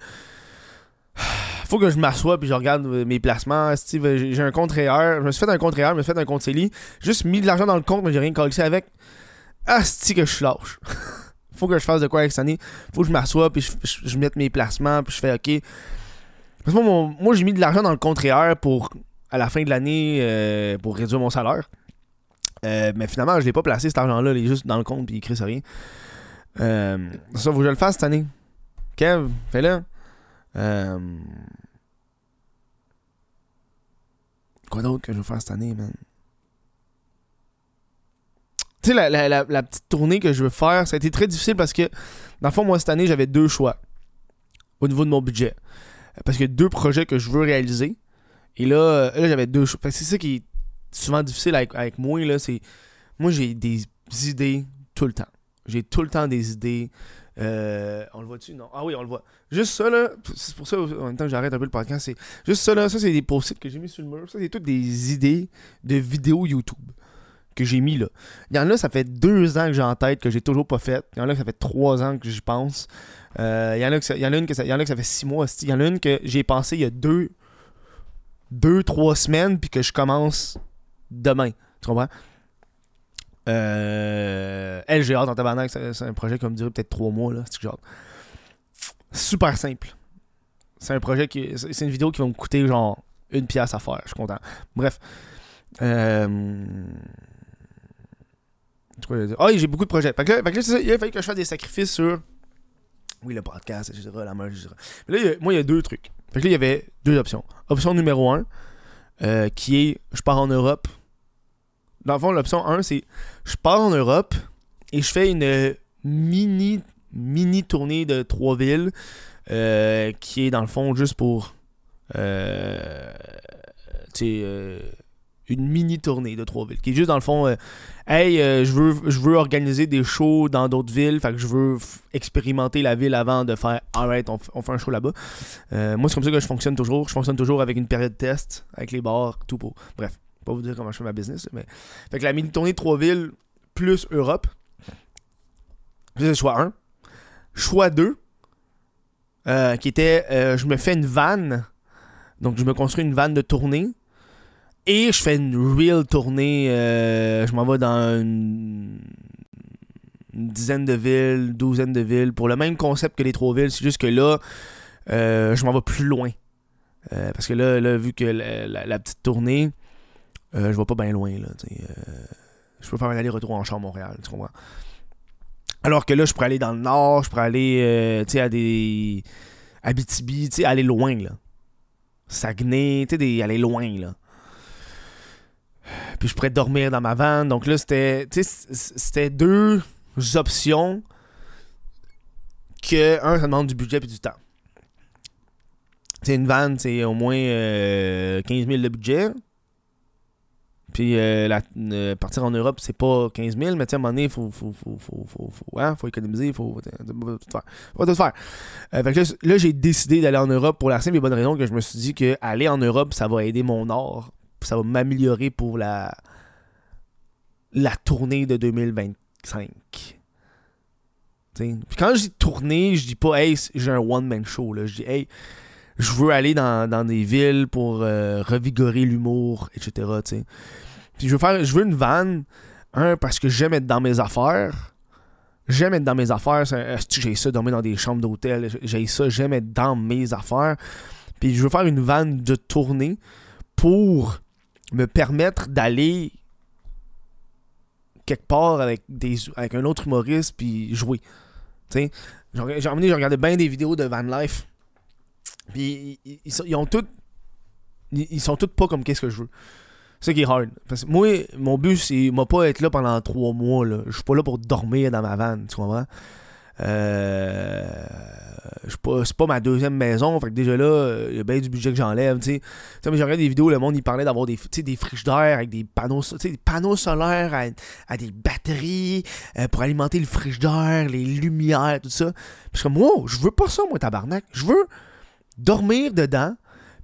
[sighs] faut que je m'assoie puis je regarde mes placements. J'ai un compte REER. Je me suis fait un compte REER, je me suis fait un compte CELI. Juste mis de l'argent dans le compte, mais j'ai rien collé avec. Asti que je suis lâche. [laughs] faut que je fasse de quoi avec cette année. Faut que je m'assoie puis je, mette mes placements puis je fais OK. Parce que moi, j'ai mis de l'argent dans le compte REER pour, à la fin de l'année, euh, pour réduire mon salaire. Euh, mais finalement, je l'ai pas placé cet argent-là. Il est juste dans le compte puis il écrit rien. Euh, ça, faut que je le fasse cette année. Kev, fais-le. Euh... Quoi d'autre que je veux faire cette année, man? Tu sais, la, la, petite tournée que je veux faire, ça a été très difficile parce que, dans le fond, moi, cette année, j'avais deux choix au niveau de mon budget. Parce a deux projets que je veux réaliser. Et là, là j'avais deux choix. c'est ça qui est souvent difficile avec, avec moi. Là, Moi, j'ai des idées tout le temps. J'ai tout le temps des idées. Euh, on le voit-tu? Non. Ah oui, on le voit. Juste ça, là, c'est pour ça, en même temps que j'arrête un peu le podcast, c'est juste ça, là, ça, c'est des post-it que j'ai mis sur le mur. Ça, c'est toutes des idées de vidéos YouTube que j'ai mis, là. Il y en a, ça fait deux ans que j'ai en tête, que j'ai toujours pas fait. Il y en a, ça fait trois ans que j'y pense. Euh, il, y en a une que ça, a que fait six mois. Il y en a une que j'ai pensé il y a deux, deux, trois semaines, puis que je commence demain. Tu comprends? Euh, elle, j'ai. C'est un projet qui va me durer peut-être trois mois. Là, genre. Super simple. C'est un projet qui. C'est une vidéo qui va me coûter genre une pièce à faire. Je suis content. Bref. Euh... Ah oui, j'ai beaucoup de projets. Que là, il a fallu que je fasse des sacrifices sur. Oui, le podcast, etc. La main, etc. Là, moi, il y a deux trucs. Fait que là, il y avait deux options. Option numéro un, euh, qui est je pars en Europe dans le fond, l'option 1, c'est je pars en Europe et je fais une mini, mini tournée de trois villes euh, qui est dans le fond juste pour euh, euh, une mini tournée de trois villes qui est juste dans le fond hey je veux je veux organiser des shows dans d'autres villes fait que je veux expérimenter la ville avant de faire alright on, on fait un show là-bas. Moi c'est comme ça que je fonctionne toujours. Je fonctionne toujours avec une période de test avec les bars tout pour bref pas vous dire comment je fais ma business, mais. Fait que la mini tournée de trois villes plus Europe. C'est choix 1. Choix 2, euh, qui était euh, je me fais une vanne. Donc, je me construis une vanne de tournée. Et je fais une real tournée. euh, je m'en vais dans une, dizaine de villes, douzaine de villes, pour le même concept que les trois villes. C'est juste que là, je m'en vais plus loin. Parce que là, là, vu que la petite tournée, euh, je vais pas bien loin. Là, euh, je peux faire un aller-retour en champ Montréal, tu comprends? Alors que là, je pourrais aller dans le nord, je pourrais aller euh, à des. Abitibi, tu aller loin, là. Saguenay, tu sais, aller loin, là. Puis je pourrais dormir dans ma van. Donc là, c'était. C'était deux options que, un, ça demande du budget et du temps. C'est une van, c'est au moins euh, 15 000 de budget. Puis euh, euh, partir en Europe, c'est pas 15 000, mais à un moment donné, il faut, faut, faut, faut, faut, faut, hein, économiser, il faut, tout faire. Faut tout faire. Euh, fait que là, j'ai décidé d'aller en Europe pour la simple et bonne raison que je me suis dit que aller en Europe, ça va aider mon art. Ça va m'améliorer pour la, la tournée de 2025. T'sais. Puis quand je dis tournée, je dis pas, hey, j'ai un one-man show. Là. Je dis, hey, je veux aller dans, dans des villes pour euh, revigorer l'humour, etc. Puis je veux faire, je veux une vanne, un, parce que j'aime être dans mes affaires. J'aime être dans mes affaires. J'ai ça, dormir dans des chambres d'hôtel. J'ai ça, j'aime être dans mes affaires. Puis je veux faire une vanne de tournée pour me permettre d'aller quelque part avec, des, avec un autre humoriste puis jouer. J'ai emmené, j'ai regardé bien des vidéos de Van Life. Puis ils, ils ont toutes. Ils, sont toutes pas comme qu'est-ce que je veux. C'est ça qui est hard. Parce que moi, mon but, c'est moi pas être là pendant trois mois. Là. Je suis pas là pour dormir dans ma vanne, tu comprends? Euh, c'est pas ma deuxième maison. Fait que déjà là, il y a bien du budget que j'enlève. Tu sais, mais j'ai regardé des vidéos, le monde parlait d'avoir des, des frigidaires avec des panneaux, des panneaux solaires à, des batteries euh, pour alimenter le frigidaire, les lumières, tout ça. Suis comme, wow, je veux pas ça, moi, tabarnak. Je veux dormir dedans,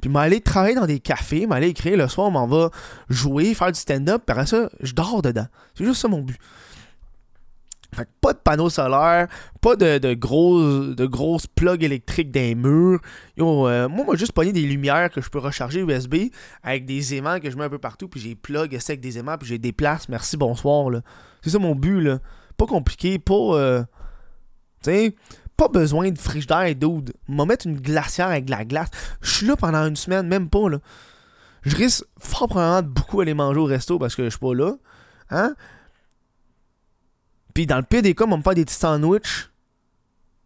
puis m'aller travailler dans des cafés, m'aller écrire le soir, on m'en va jouer, faire du stand-up, après ça, je dors dedans. C'est juste ça mon but. Fait que pas de panneaux solaires, pas de, de, grosses, de grosses plugs électriques dans les murs. Yo, euh, moi, moi, juste pogner des lumières que je peux recharger USB avec des aimants que je mets un peu partout, puis j'ai plug sec des aimants, puis j'ai des places. Merci, bonsoir. C'est ça mon but. là. Pas compliqué, pas. euh, tu sais, pas besoin de frigidaire, dude. M'a mettre une glacière avec de la glace. Je suis là pendant une semaine, même pas. là. Je risque fort probablement de beaucoup aller manger au resto parce que je suis pas là. Hein? Puis dans le pire des cas, on me faire des petits sandwichs.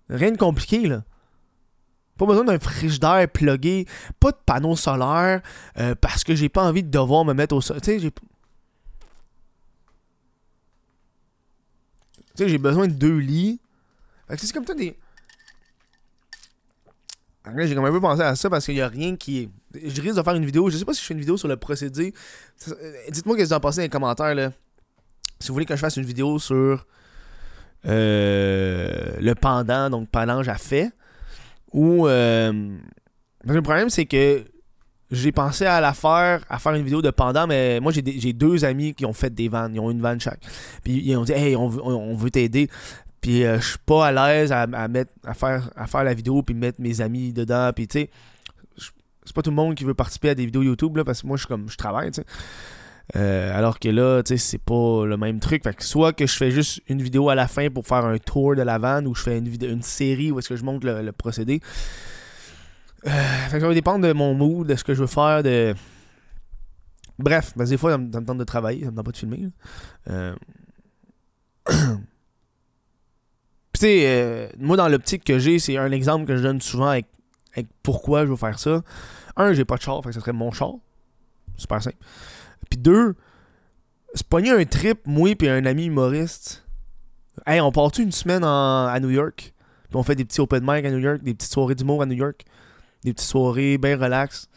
Rien de compliqué, là. Pas besoin d'un frigidaire plugué, pas de panneau solaire, euh, parce que j'ai pas envie de devoir me mettre au sol. Tu sais, j'ai. Besoin de deux lits. C'est comme ça des. J'ai comme un peu pensé à ça parce qu'il y a rien qui. Je risque de faire une vidéo. Je sais pas si je fais une vidéo sur le procédé. Euh, Dites-moi ce que vous en pensez dans les commentaires, là. Si vous voulez que je fasse une vidéo sur euh, le pendant, donc Palange a fait. Ou. euh, le problème, c'est que j'ai pensé à la faire, à faire une vidéo de pendant, mais moi j'ai deux amis qui ont fait des vannes, ils ont une vanne chaque. Puis ils ont dit Hey, on veut t'aider. Puis euh, je suis pas à l'aise à, mettre à faire, à faire la vidéo puis mettre mes amis dedans. Puis tu sais, c'est pas tout le monde qui veut participer à des vidéos YouTube là, parce que moi je suis comme je travaille, tu sais. Euh, alors que là, tu sais, c'est pas le même truc. Fait que soit que je fais juste une vidéo à la fin pour faire un tour de la vanne ou je fais une, une série où est-ce que je montre le, le procédé. Euh, fait que ça va dépendre de mon mood, de ce que je veux faire, de... Bref, ben, des fois, ça me, ça me tente de travailler, ça me tente pas de filmer. [clears throat] Puis tu sais, euh, moi, dans l'optique que j'ai, c'est un exemple que je donne souvent avec, pourquoi je veux faire ça. Un, j'ai pas de char, fait que ça serait mon char. Super simple. Puis deux, se pogner un trip, moi puis un ami humoriste. Hey, on part-tu une semaine en- à New York? Puis on fait des petits open mic à New York, des petites soirées d'humour à New York, des petites soirées bien relax.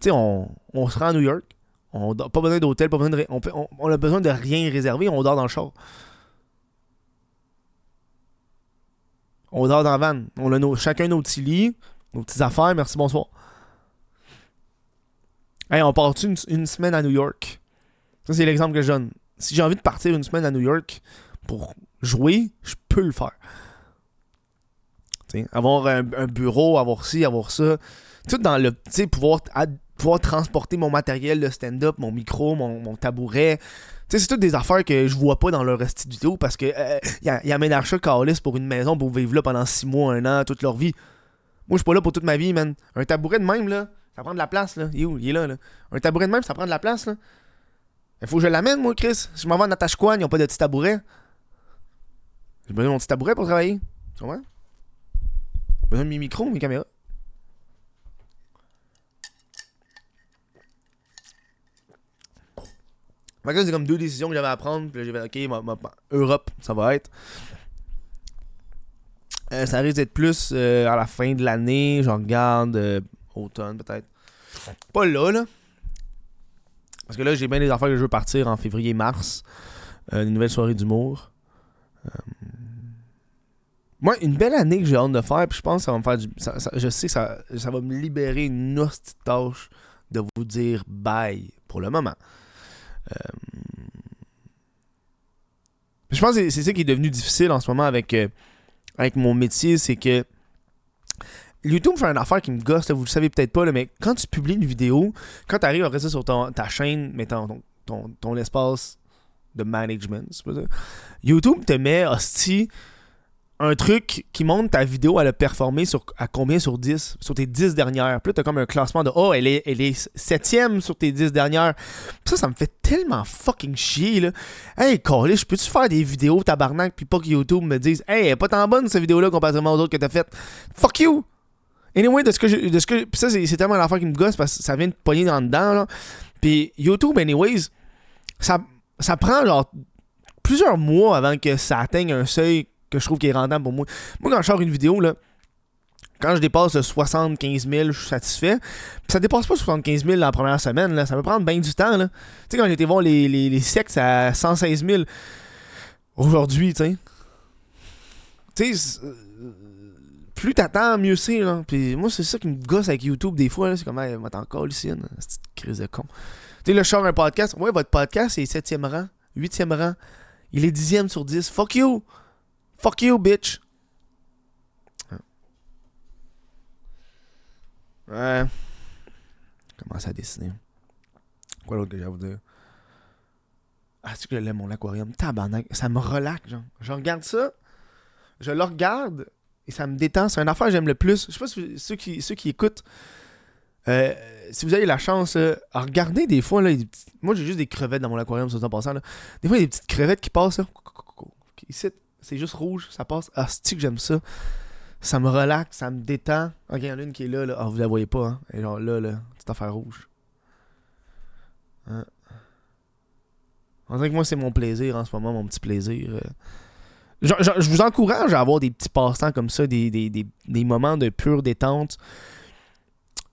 Tu sais, on, on se rend à New York. On pas besoin d'hôtel, pas besoin de. on, on a besoin de rien réserver, on dort dans le char. On dort dans la van. On a chacun nos petits lits, nos petites affaires, merci, bonsoir. Hey, on part-tu une, semaine à New York? Ça, c'est l'exemple que je donne. Si j'ai envie de partir une semaine à New York pour jouer, je peux le faire. T'sais, avoir un, bureau, avoir ci, avoir ça. Tout dans le. Tu sais, pouvoir, pouvoir transporter mon matériel de stand-up, mon micro, mon tabouret. Sais, c'est toutes des affaires que je vois pas dans leur vidéo parce que euh, y, a, y calice pour une maison pour vivre là pendant 6 mois, un an, toute leur vie. Moi, je suis pas là pour toute ma vie, man. Un tabouret de même, là, ça prend de la place, là. Il est où? Il est là, là. Un tabouret de même, ça prend de la place, là. Il faut que je l'amène, moi, Chris. Si je m'en vais en attache ils n'ont pas de petit tabouret. J'ai besoin de mon petit tabouret pour travailler. Tu comprends? J'ai besoin de mes micros, mes caméras. Fait c'est comme deux décisions que j'avais à prendre. Puis j'ai fait, ok, Europe, ça va être. Euh, ça risque d'être plus euh, à la fin de l'année. Je regarde euh, automne, peut-être. Pas là, là. Parce que là, j'ai bien des affaires que je veux partir en février-mars. Une nouvelle soirée d'humour. Moi, une belle année que j'ai hâte de faire, puis je pense que ça va me faire du. je sais que ça, ça va me libérer une hostie tâche de vous dire bye pour le moment. Euh, Je pense que c'est ça qui est devenu difficile en ce moment avec, euh, avec mon métier, c'est que YouTube fait une affaire qui me gosse, là, vous le savez peut-être pas, mais quand tu publies une vidéo, quand tu arrives à rester sur ton- ta chaîne, mettons ton, ton, ton espace de management, YouTube te met hostie un truc qui montre ta vidéo, elle a performé sur, à combien sur 10 Sur tes 10 dernières? Puis là, t'as comme un classement de Oh, elle est, elle est 7ème sur tes 10 dernières. Puis ça, ça me fait tellement fucking chier, là. Hey, je peux-tu faire des vidéos tabarnak, puis pas que YouTube me dise Hey, elle est pas tant bonne cette vidéo-là comparativement aux autres que t'as faites. Fuck you! Anyway, de ce que. De ce que, puis ça, c'est tellement l'affaire qui me gosse parce que ça vient de pogner dans le dedans, là. Puis YouTube, anyways, ça, ça prend genre plusieurs mois avant que ça atteigne un seuil que je trouve qui est rentable pour moi. Moi, quand je sors une vidéo, là, quand je dépasse le 75 000, je suis satisfait. Puis ça dépasse pas 75 000 la première semaine, là. ça peut prendre bien du temps. là. Tu sais, quand été voir les, les, à 116 000 aujourd'hui, tu sais. Tu sais, euh, plus t'attends, mieux c'est. moi, c'est ça qui me gosse avec YouTube des fois. C'est comme, hey, va t'en coller ici, là, cette crise de con. Tu sais, là, je un podcast. Ouais, votre podcast est 7e rang, 8e rang. Il est 10e sur 10. Fuck you! Fuck you, bitch! Ouais. Commence à dessiner. Quoi d'autre que j'ai à vous dire? Ah, c'est que je l'aime, mon aquarium? Tabarnak. Ça me relaxe, genre. Je regarde ça, je le regarde et ça me détend. C'est une affaire que j'aime le plus. Je sais pas si ceux qui, ceux qui écoutent, euh, si vous avez la chance, euh, à regarder des fois, là, des moi j'ai juste des crevettes dans mon aquarium, ça en passant. Là. Des fois, il y a des petites crevettes qui passent. Là. Ici, c'est juste rouge, ça passe. Ah, c'est que j'aime ça? Ça me relaxe, ça me détend. Ok, il y en a une qui est là, là. Ah, vous la voyez pas, hein. Et genre là, là, petite affaire rouge. Hein. On dirait que moi, c'est mon plaisir en ce moment, mon petit plaisir. euh. Je, vous encourage à avoir des petits passe-temps comme ça, des, des, des, des moments de pure détente.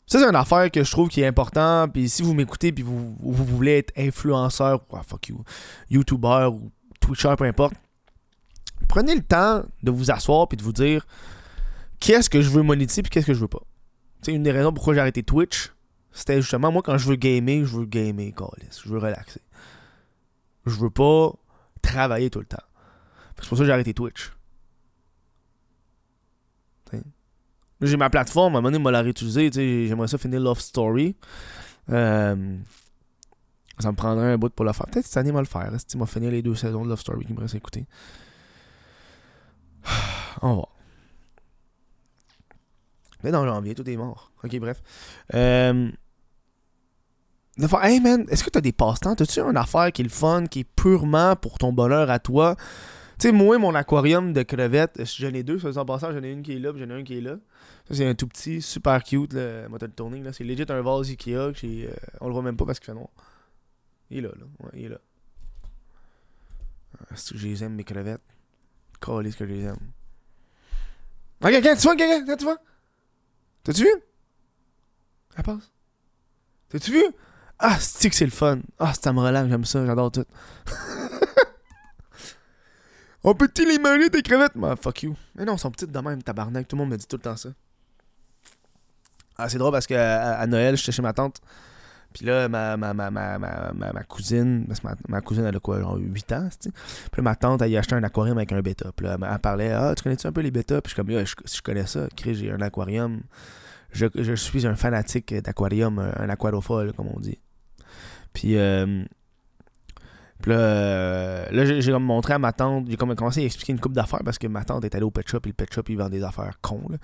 Ça, c'est une affaire que je trouve qui est important. Puis si vous m'écoutez puis vous, vous voulez être influenceur, ou ah, fuck you, YouTuber ou Twitcher, peu importe, prenez le temps de vous asseoir puis de vous dire qu'est-ce que je veux monétiser puis qu'est-ce que je veux pas. C'est une des raisons pourquoi j'ai arrêté Twitch. C'était justement, moi, quand je veux gamer, je veux gamer, je veux relaxer. Je veux pas travailler tout le temps. C'est pour ça que j'ai arrêté Twitch. J'ai ma plateforme, à un moment donné, m'a la réutilisée. t'sais, J'aimerais ça finir Love Story. Euh, ça me prendrait un bout pour le faire. Peut-être cette année, il va le faire. Il m'a fini les deux saisons de Love Story qui me restent à écouter? [sighs] On va. Mais dans janvier, tout est mort. Ok, bref. Euh, hey man, est-ce que t'as des passe-temps? T'as-tu une affaire qui est le fun, qui est purement pour ton bonheur à toi? Tu sais, moi, mon aquarium de crevettes, j'en ai deux, ça en passant, j'en ai une qui est là, j'en ai un qui est là. Ça, c'est un tout petit, super cute, le tourning, là. C'est legit un vase Ikea, euh, on le voit même pas parce qu'il fait noir. Il est là, là. Il est là. Ah, Est-ce que je les mes crevettes? Calisse que je les aime. Ok, ok, tu vois, ok, ok, tu vois? T'as-tu vu? Elle passe. T'as-tu vu? Ah, c'est que c'est le fun? Ah, ça me relâche, j'aime ça, j'adore tout. [laughs] On peut-tu les manger tes crevettes? Mais fuck you. Mais non, elles sont petites de même, tabarnak. Tout le monde me dit tout le temps ça. Ah, c'est drôle parce que à, à Noël, j'étais chez ma tante. Puis là, ma, ma, ma, ma, cousine, parce que ma, cousine, elle a quoi, genre 8 ans, Puis ma tante, elle a acheté un aquarium avec un bêta. Puis là, elle parlait, ah, tu connais-tu un peu les bêtas? Puis je suis comme, je, je connais ça, j'ai un aquarium. Je, je, suis un fanatique d'aquarium, un aquarophile, comme on dit. Puis, euh, puis là, euh, là j'ai montré à ma tante, j'ai commencé à expliquer une coupe d'affaires parce que ma tante est allée au pet shop et le pet shop, il vend des affaires cons. Là.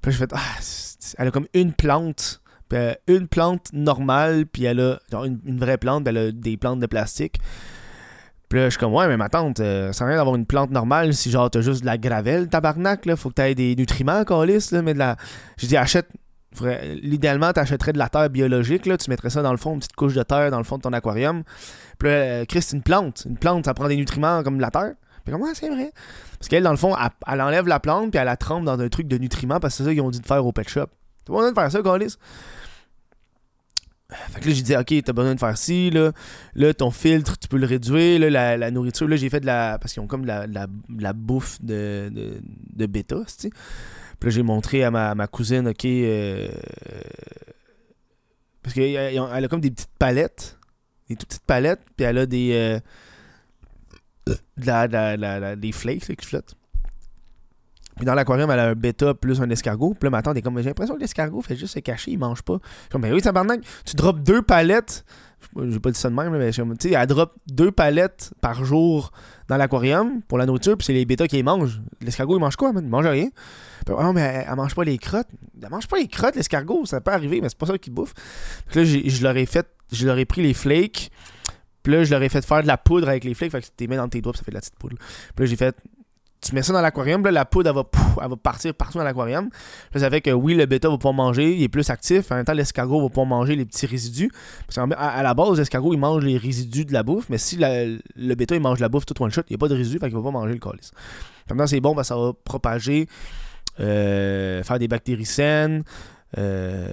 Puis j'ai fait, ah, elle a comme une plante, une plante normale, puis elle a une, vraie plante, elle a des plantes de plastique. Puis je suis comme, ouais, mais ma tante, euh, ça rien d'avoir une plante normale si genre t'as juste de la gravelle, tabarnak, là. Faut que t'aies des nutriments, calice, là. Mais de la. J'ai dit, achète. L'idéalement, t'achèterais de la terre biologique, là. Tu mettrais ça dans le fond, une petite couche de terre dans le fond de ton aquarium. Puis là, euh, Chris, une plante. Une plante, ça prend des nutriments comme de la terre. Puis comme, ouais, c'est vrai. Parce qu'elle, dans le fond, elle, enlève la plante, puis elle la trempe dans un truc de nutriments, parce que c'est ça qu'ils ont dit de faire au pet shop. T'as besoin de faire ça, Calis? Fait que là, j'ai dit, OK, t'as besoin de faire ci, là. Là, ton filtre, tu peux le réduire. Là, la, nourriture, là, j'ai fait de la. Parce qu'ils ont comme de la, la, bouffe de, de, de bêta, tu Puis là, j'ai montré à ma, ma cousine, OK. Euh, parce qu'elle a comme des petites palettes. Des toutes petites palettes. Puis elle a des. Euh, de la, la, des flakes qui flottent. Puis dans l'aquarium, elle a un bêta plus un escargot. Puis là, ma tante est comme, j'ai l'impression que l'escargot fait juste se cacher, il mange pas. Je comme, ben oui, tabarnak, tu drops deux palettes. J'ai pas dit ça de même, mais tu sais, elle drop deux palettes par jour dans l'aquarium pour la nourriture, puis c'est les bêtas qui les mangent. L'escargot, il mange quoi, man? Il mange rien. Puis, oh, mais elle, mange pas les crottes. Elle mange pas les crottes, l'escargot, ça peut arriver, mais c'est pas ça qu'il bouffe. Puis là, je leur ai fait, je leur ai pris les flakes. Puis là, je leur ai fait faire de la poudre avec les flakes. Fait que tu les mets dans tes doigts, ça fait de la petite poudre. Puis là, j'ai fait tu mets ça dans l'aquarium, là, la poudre, va, elle va partir partout dans l'aquarium. ça fait que oui, le bêta va pouvoir manger, il est plus actif. En même temps, l'escargot va pouvoir manger les petits résidus. Parce qu'à à la base, l'escargot, il mange les résidus de la bouffe, mais si le bêta, il mange la bouffe tout one shot, il n'y a pas de résidus, fait qu'il va pas manger le colis. Maintenant, c'est bon, ça va propager, euh, faire des bactéries saines. Euh,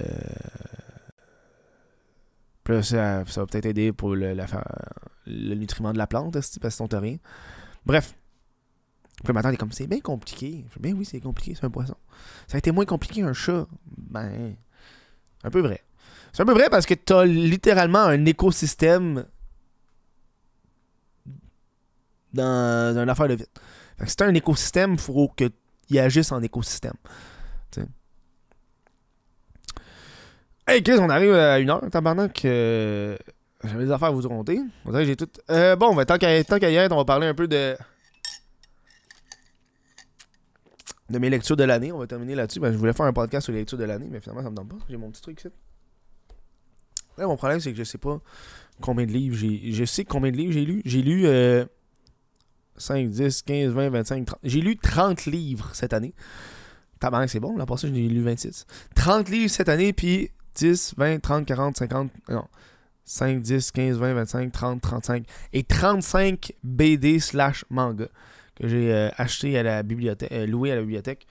ça, va peut-être aider pour le, le nutriment de la plante, parce que c'est rien. Bref, puis le est comme, c'est bien compliqué. Je dis, ben oui, c'est compliqué, c'est un poisson. Ça a été moins compliqué un chat. Ben, un peu vrai. C'est un peu vrai parce que t'as littéralement un écosystème dans, une affaire de vite. Fait que si t'as un écosystème, il faut qu'il agisse en écosystème. T'sais. Hey Chris, on arrive à une heure, tabarnak. Euh, J'avais des affaires à vous raconter. J'ai tout. Euh, bon, ben, tant qu'à y être, on va parler un peu de. De mes lectures de l'année. On va terminer là-dessus. Ben, je voulais faire un podcast sur les lectures de l'année, mais finalement, ça me donne pas. J'ai mon petit truc ici. Ouais, mon problème, c'est que je sais pas combien de livres j'ai. Je sais combien de livres j'ai lu. J'ai lu 5, 10, 15, 20, 25, 30. J'ai lu 30 livres cette année. Tabarnak, c'est bon. Là, pour ça, j'ai lu 26. 30 livres cette année, puis 10, 20, 30, 40, 50. Non. 5, 10, 15, 20, 25, 30, 35. Et 35 BD slash manga j'ai euh, acheté à la bibliothèque, euh, loué à la bibliothèque.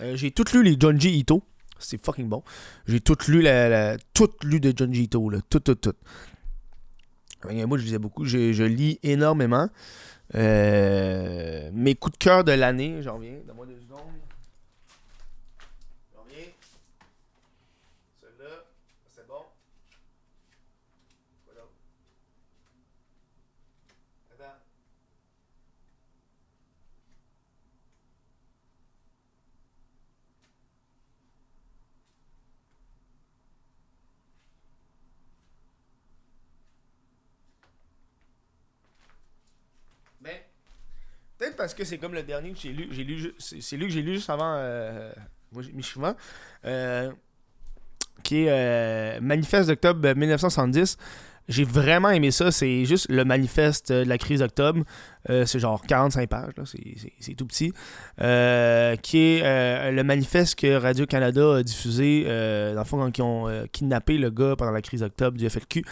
Euh, j'ai tout lu les Junji Ito. C'est fucking bon. J'ai tout lu la, tout lu de Junji Ito, là. Tout, tout, tout. Moi, je lisais beaucoup. Je, lis énormément. mes coups de cœur de l'année, j'en reviens. Donne-moi deux secondes. J'en reviens. Celui-là, c'est bon. Voilà. Attends. Peut-être parce que c'est comme le dernier que j'ai lu. C'est lui que j'ai lu juste avant euh. Euh, qui est euh, Manifeste d'octobre 1970. J'ai vraiment aimé ça. C'est juste le manifeste de la crise d'octobre. Euh, c'est genre 45 pages, c'est tout petit. Euh, qui est euh, le manifeste que Radio-Canada a diffusé, dans le fond, quand ils ont kidnappé le gars pendant la crise d'octobre du FLQ.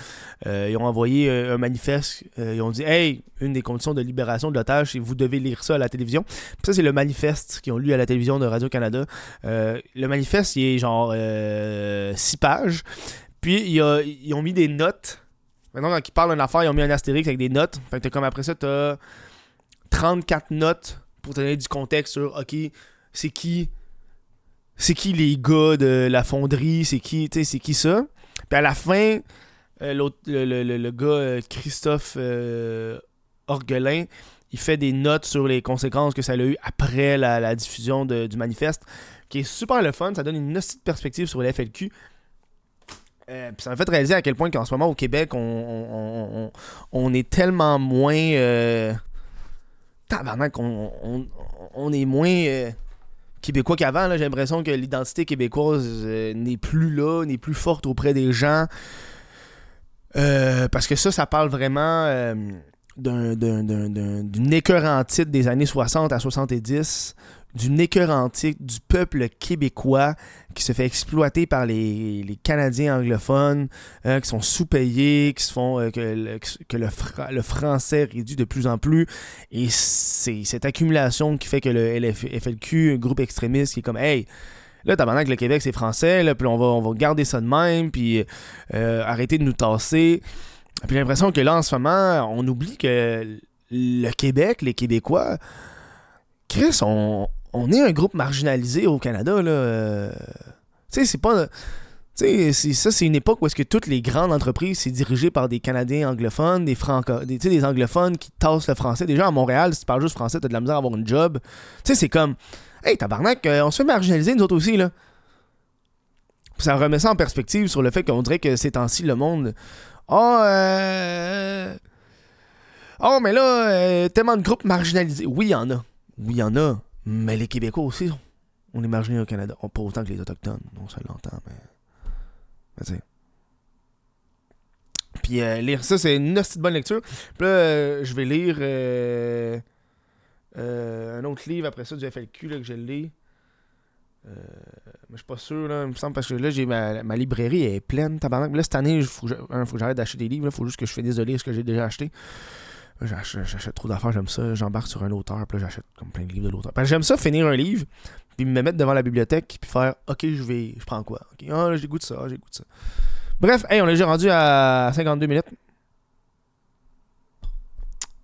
ils ont envoyé un manifeste. ils ont dit Hey, une des conditions de libération de l'otage, c'est vous devez lire ça à la télévision. ça, c'est le manifeste qu'ils ont lu à la télévision de Radio-Canada. le manifeste, il est genre 6 pages. Puis, ils ont mis des notes Maintenant, quand ils parlent d'une affaire, ils ont mis un astérix avec des notes. Fait que comme après ça, t'as 34 notes pour te donner du contexte sur OK, c'est qui c'est qui les gars de la fonderie, c'est qui, c'est qui ça? Puis à la fin, euh, le, le- le- le gars euh, Christophe euh, Orgelin, il fait des notes sur les conséquences que ça a eu après la, diffusion du manifeste, qui est super le fun. Ça donne une petite perspective sur le FLQ. Euh, ça m'a fait réaliser à quel point qu'en ce moment au Québec, on, on- on- on est tellement moins. Euh... Tabarnak, on, est moins euh, québécois qu'avant. J'ai l'impression que l'identité québécoise euh, n'est plus là, n'est plus forte auprès des gens. Parce que ça, ça parle vraiment d'un- d'un- d'un- d'un- d'une écœurantite des années 60 à 70, d'une écœurantite du peuple québécois qui se fait exploiter par les, les Canadiens anglophones, euh, qui sont sous-payés, qui font euh, que, le, que le, fra- le français réduit de plus en plus. Et c'est cette accumulation qui fait que le LF FLQ, un groupe extrémiste, qui est comme Hey, là, tabarnak, le Québec, c'est français, là, puis on va, on va garder ça de même, puis euh, arrêter de nous tasser. Puis j'ai l'impression que là, en ce moment, on oublie que le Québec, les Québécois, Chris, on, on est un groupe marginalisé au Canada, là. euh, tu sais, c'est pas. Tu sais, ça, c'est une époque où est-ce que toutes les grandes entreprises, c'est dirigé par des Canadiens anglophones, des franco des, des anglophones qui tassent le français. Déjà, à Montréal, si tu parles juste français, t'as de la misère à avoir une job. Tu sais, c'est comme, hey, tabarnak, euh, on se fait marginaliser, nous autres aussi, là. Ça remet ça en perspective sur le fait qu'on dirait que ces temps-ci, le monde. Oh. Oh, mais là, tellement de groupes marginalisés. Oui, il y en a. Oui, il y en a. Mais les Québécois aussi, on est marginalisés au Canada. Pas autant que les Autochtones, on se l'entend, mais. Mais tu. Puis euh, lire ça, c'est une petite bonne lecture. Puis là, euh, je vais lire euh, un autre livre après ça du FLQ là, que je lis. Mais je suis pas sûr, là, il me semble, parce que là, j'ai ma, ma librairie est pleine, tabarnak. Là, cette année, il faut que j'arrête d'acheter des livres. Il faut juste que je finisse de lire ce que j'ai déjà acheté. J'achète, trop d'affaires, j'aime ça. J'embarque sur un auteur, puis là, j'achète comme plein de livres de l'auteur. J'aime ça, finir un livre, puis me mettre devant la bibliothèque, puis faire OK, je vais. Je prends quoi? OK, ah, là, j'écoute ça, j'écoute ça. Bref, hey, on est déjà rendu à 52 minutes.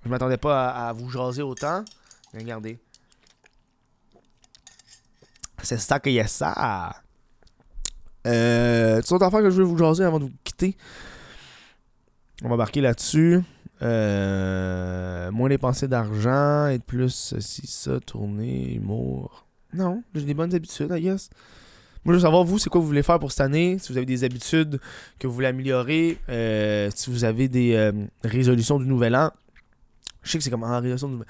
Je m'attendais pas à, vous jaser autant. Regardez. C'est ça qu'il y a ça. Euh, tu autre affaire que je veux vous jaser avant de vous quitter? On va embarquer là-dessus. Euh, moins dépenser d'argent, être plus ceci, ça, tourner, humour. Non, j'ai des bonnes habitudes, I guess. Moi, je veux savoir, vous, c'est quoi vous voulez faire pour cette année? Si vous avez des habitudes que vous voulez améliorer. euh, si vous avez des euh, résolutions du nouvel an. Je sais que c'est comme ah, résolution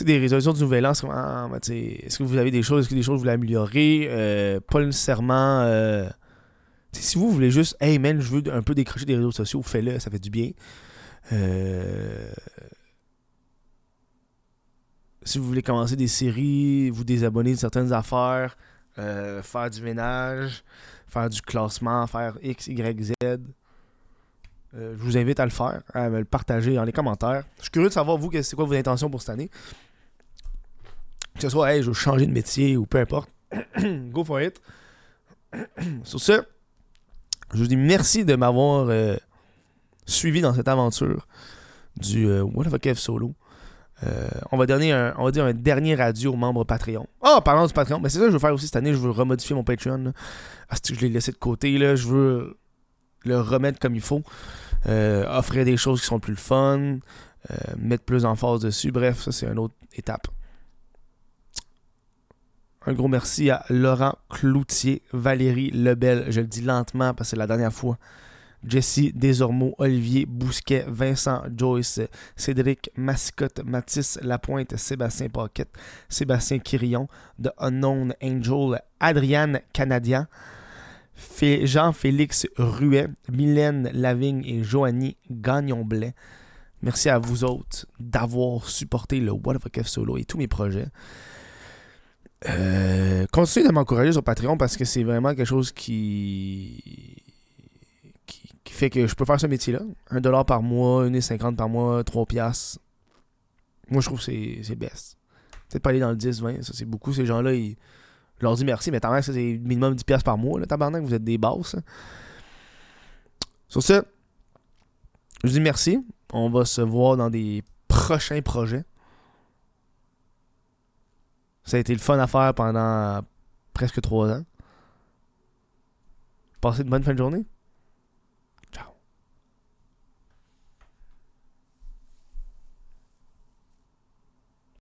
des résolutions du nouvel an, c'est comme, ah, ben, est-ce que vous avez des choses, est-ce que des choses vous voulez améliorer? Pas nécessairement. si vous voulez juste, hey man, je veux un peu décrocher des réseaux sociaux, fais-le, ça fait du bien. Euh, si vous voulez commencer des séries, vous désabonner de certaines affaires, euh, faire du ménage, faire du classement, faire X, Y, Z. Euh, je vous invite à le faire, à me le partager dans les commentaires. Je suis curieux de savoir, vous, c'est quoi vos intentions pour cette année? Que ce soit, hey, je veux changer de métier ou peu importe. [coughs] Go for it. [coughs] Sur ce, je vous dis merci de m'avoir suivi dans cette aventure du euh, What of a Kev solo. Euh, on, va donner un, on va dire un dernier radio aux membres Patreon. Oh, parlant du Patreon, mais c'est ça que je veux faire aussi cette année. Je veux remodifier mon Patreon. Ah, que je l'ai laissé de côté. Là? Je veux le remettre comme il faut. Euh, offrir des choses qui sont plus fun. euh, mettre plus en force dessus. Bref, ça, c'est une autre étape. Un gros merci à Laurent Cloutier, Valérie Lebel, je le dis lentement parce que c'est la dernière fois. Jesse Desormeaux, Olivier Bousquet, Vincent Joyce, Cédric Mascotte, Mathis Lapointe, Sébastien Paquette, Sébastien Quirion, The Unknown Angel, Adriane Canadien, Fé- Jean-Félix Ruet, Mylène Lavigne et Joanie Gagnon-Blais. Merci à vous autres d'avoir supporté le What of a Kev Solo et tous mes projets. Euh, continuez de m'encourager sur Patreon parce que c'est vraiment quelque chose qui... fait que je peux faire ce métier-là. 1$ par mois, 1,50$ par mois, 3$. piastres. Moi, je trouve que c'est best. Peut-être pas aller dans le 10, 20, ça c'est beaucoup. Ces gens-là, ils... je leur dis merci, mais tant ça c'est minimum 10$ piastres par mois. Là, tabarnak, vous êtes des basses. hein. Sur ce, je vous dis merci. On va se voir dans des prochains projets. Ça a été le fun à faire pendant presque trois ans. Passez une bonne fin de journée.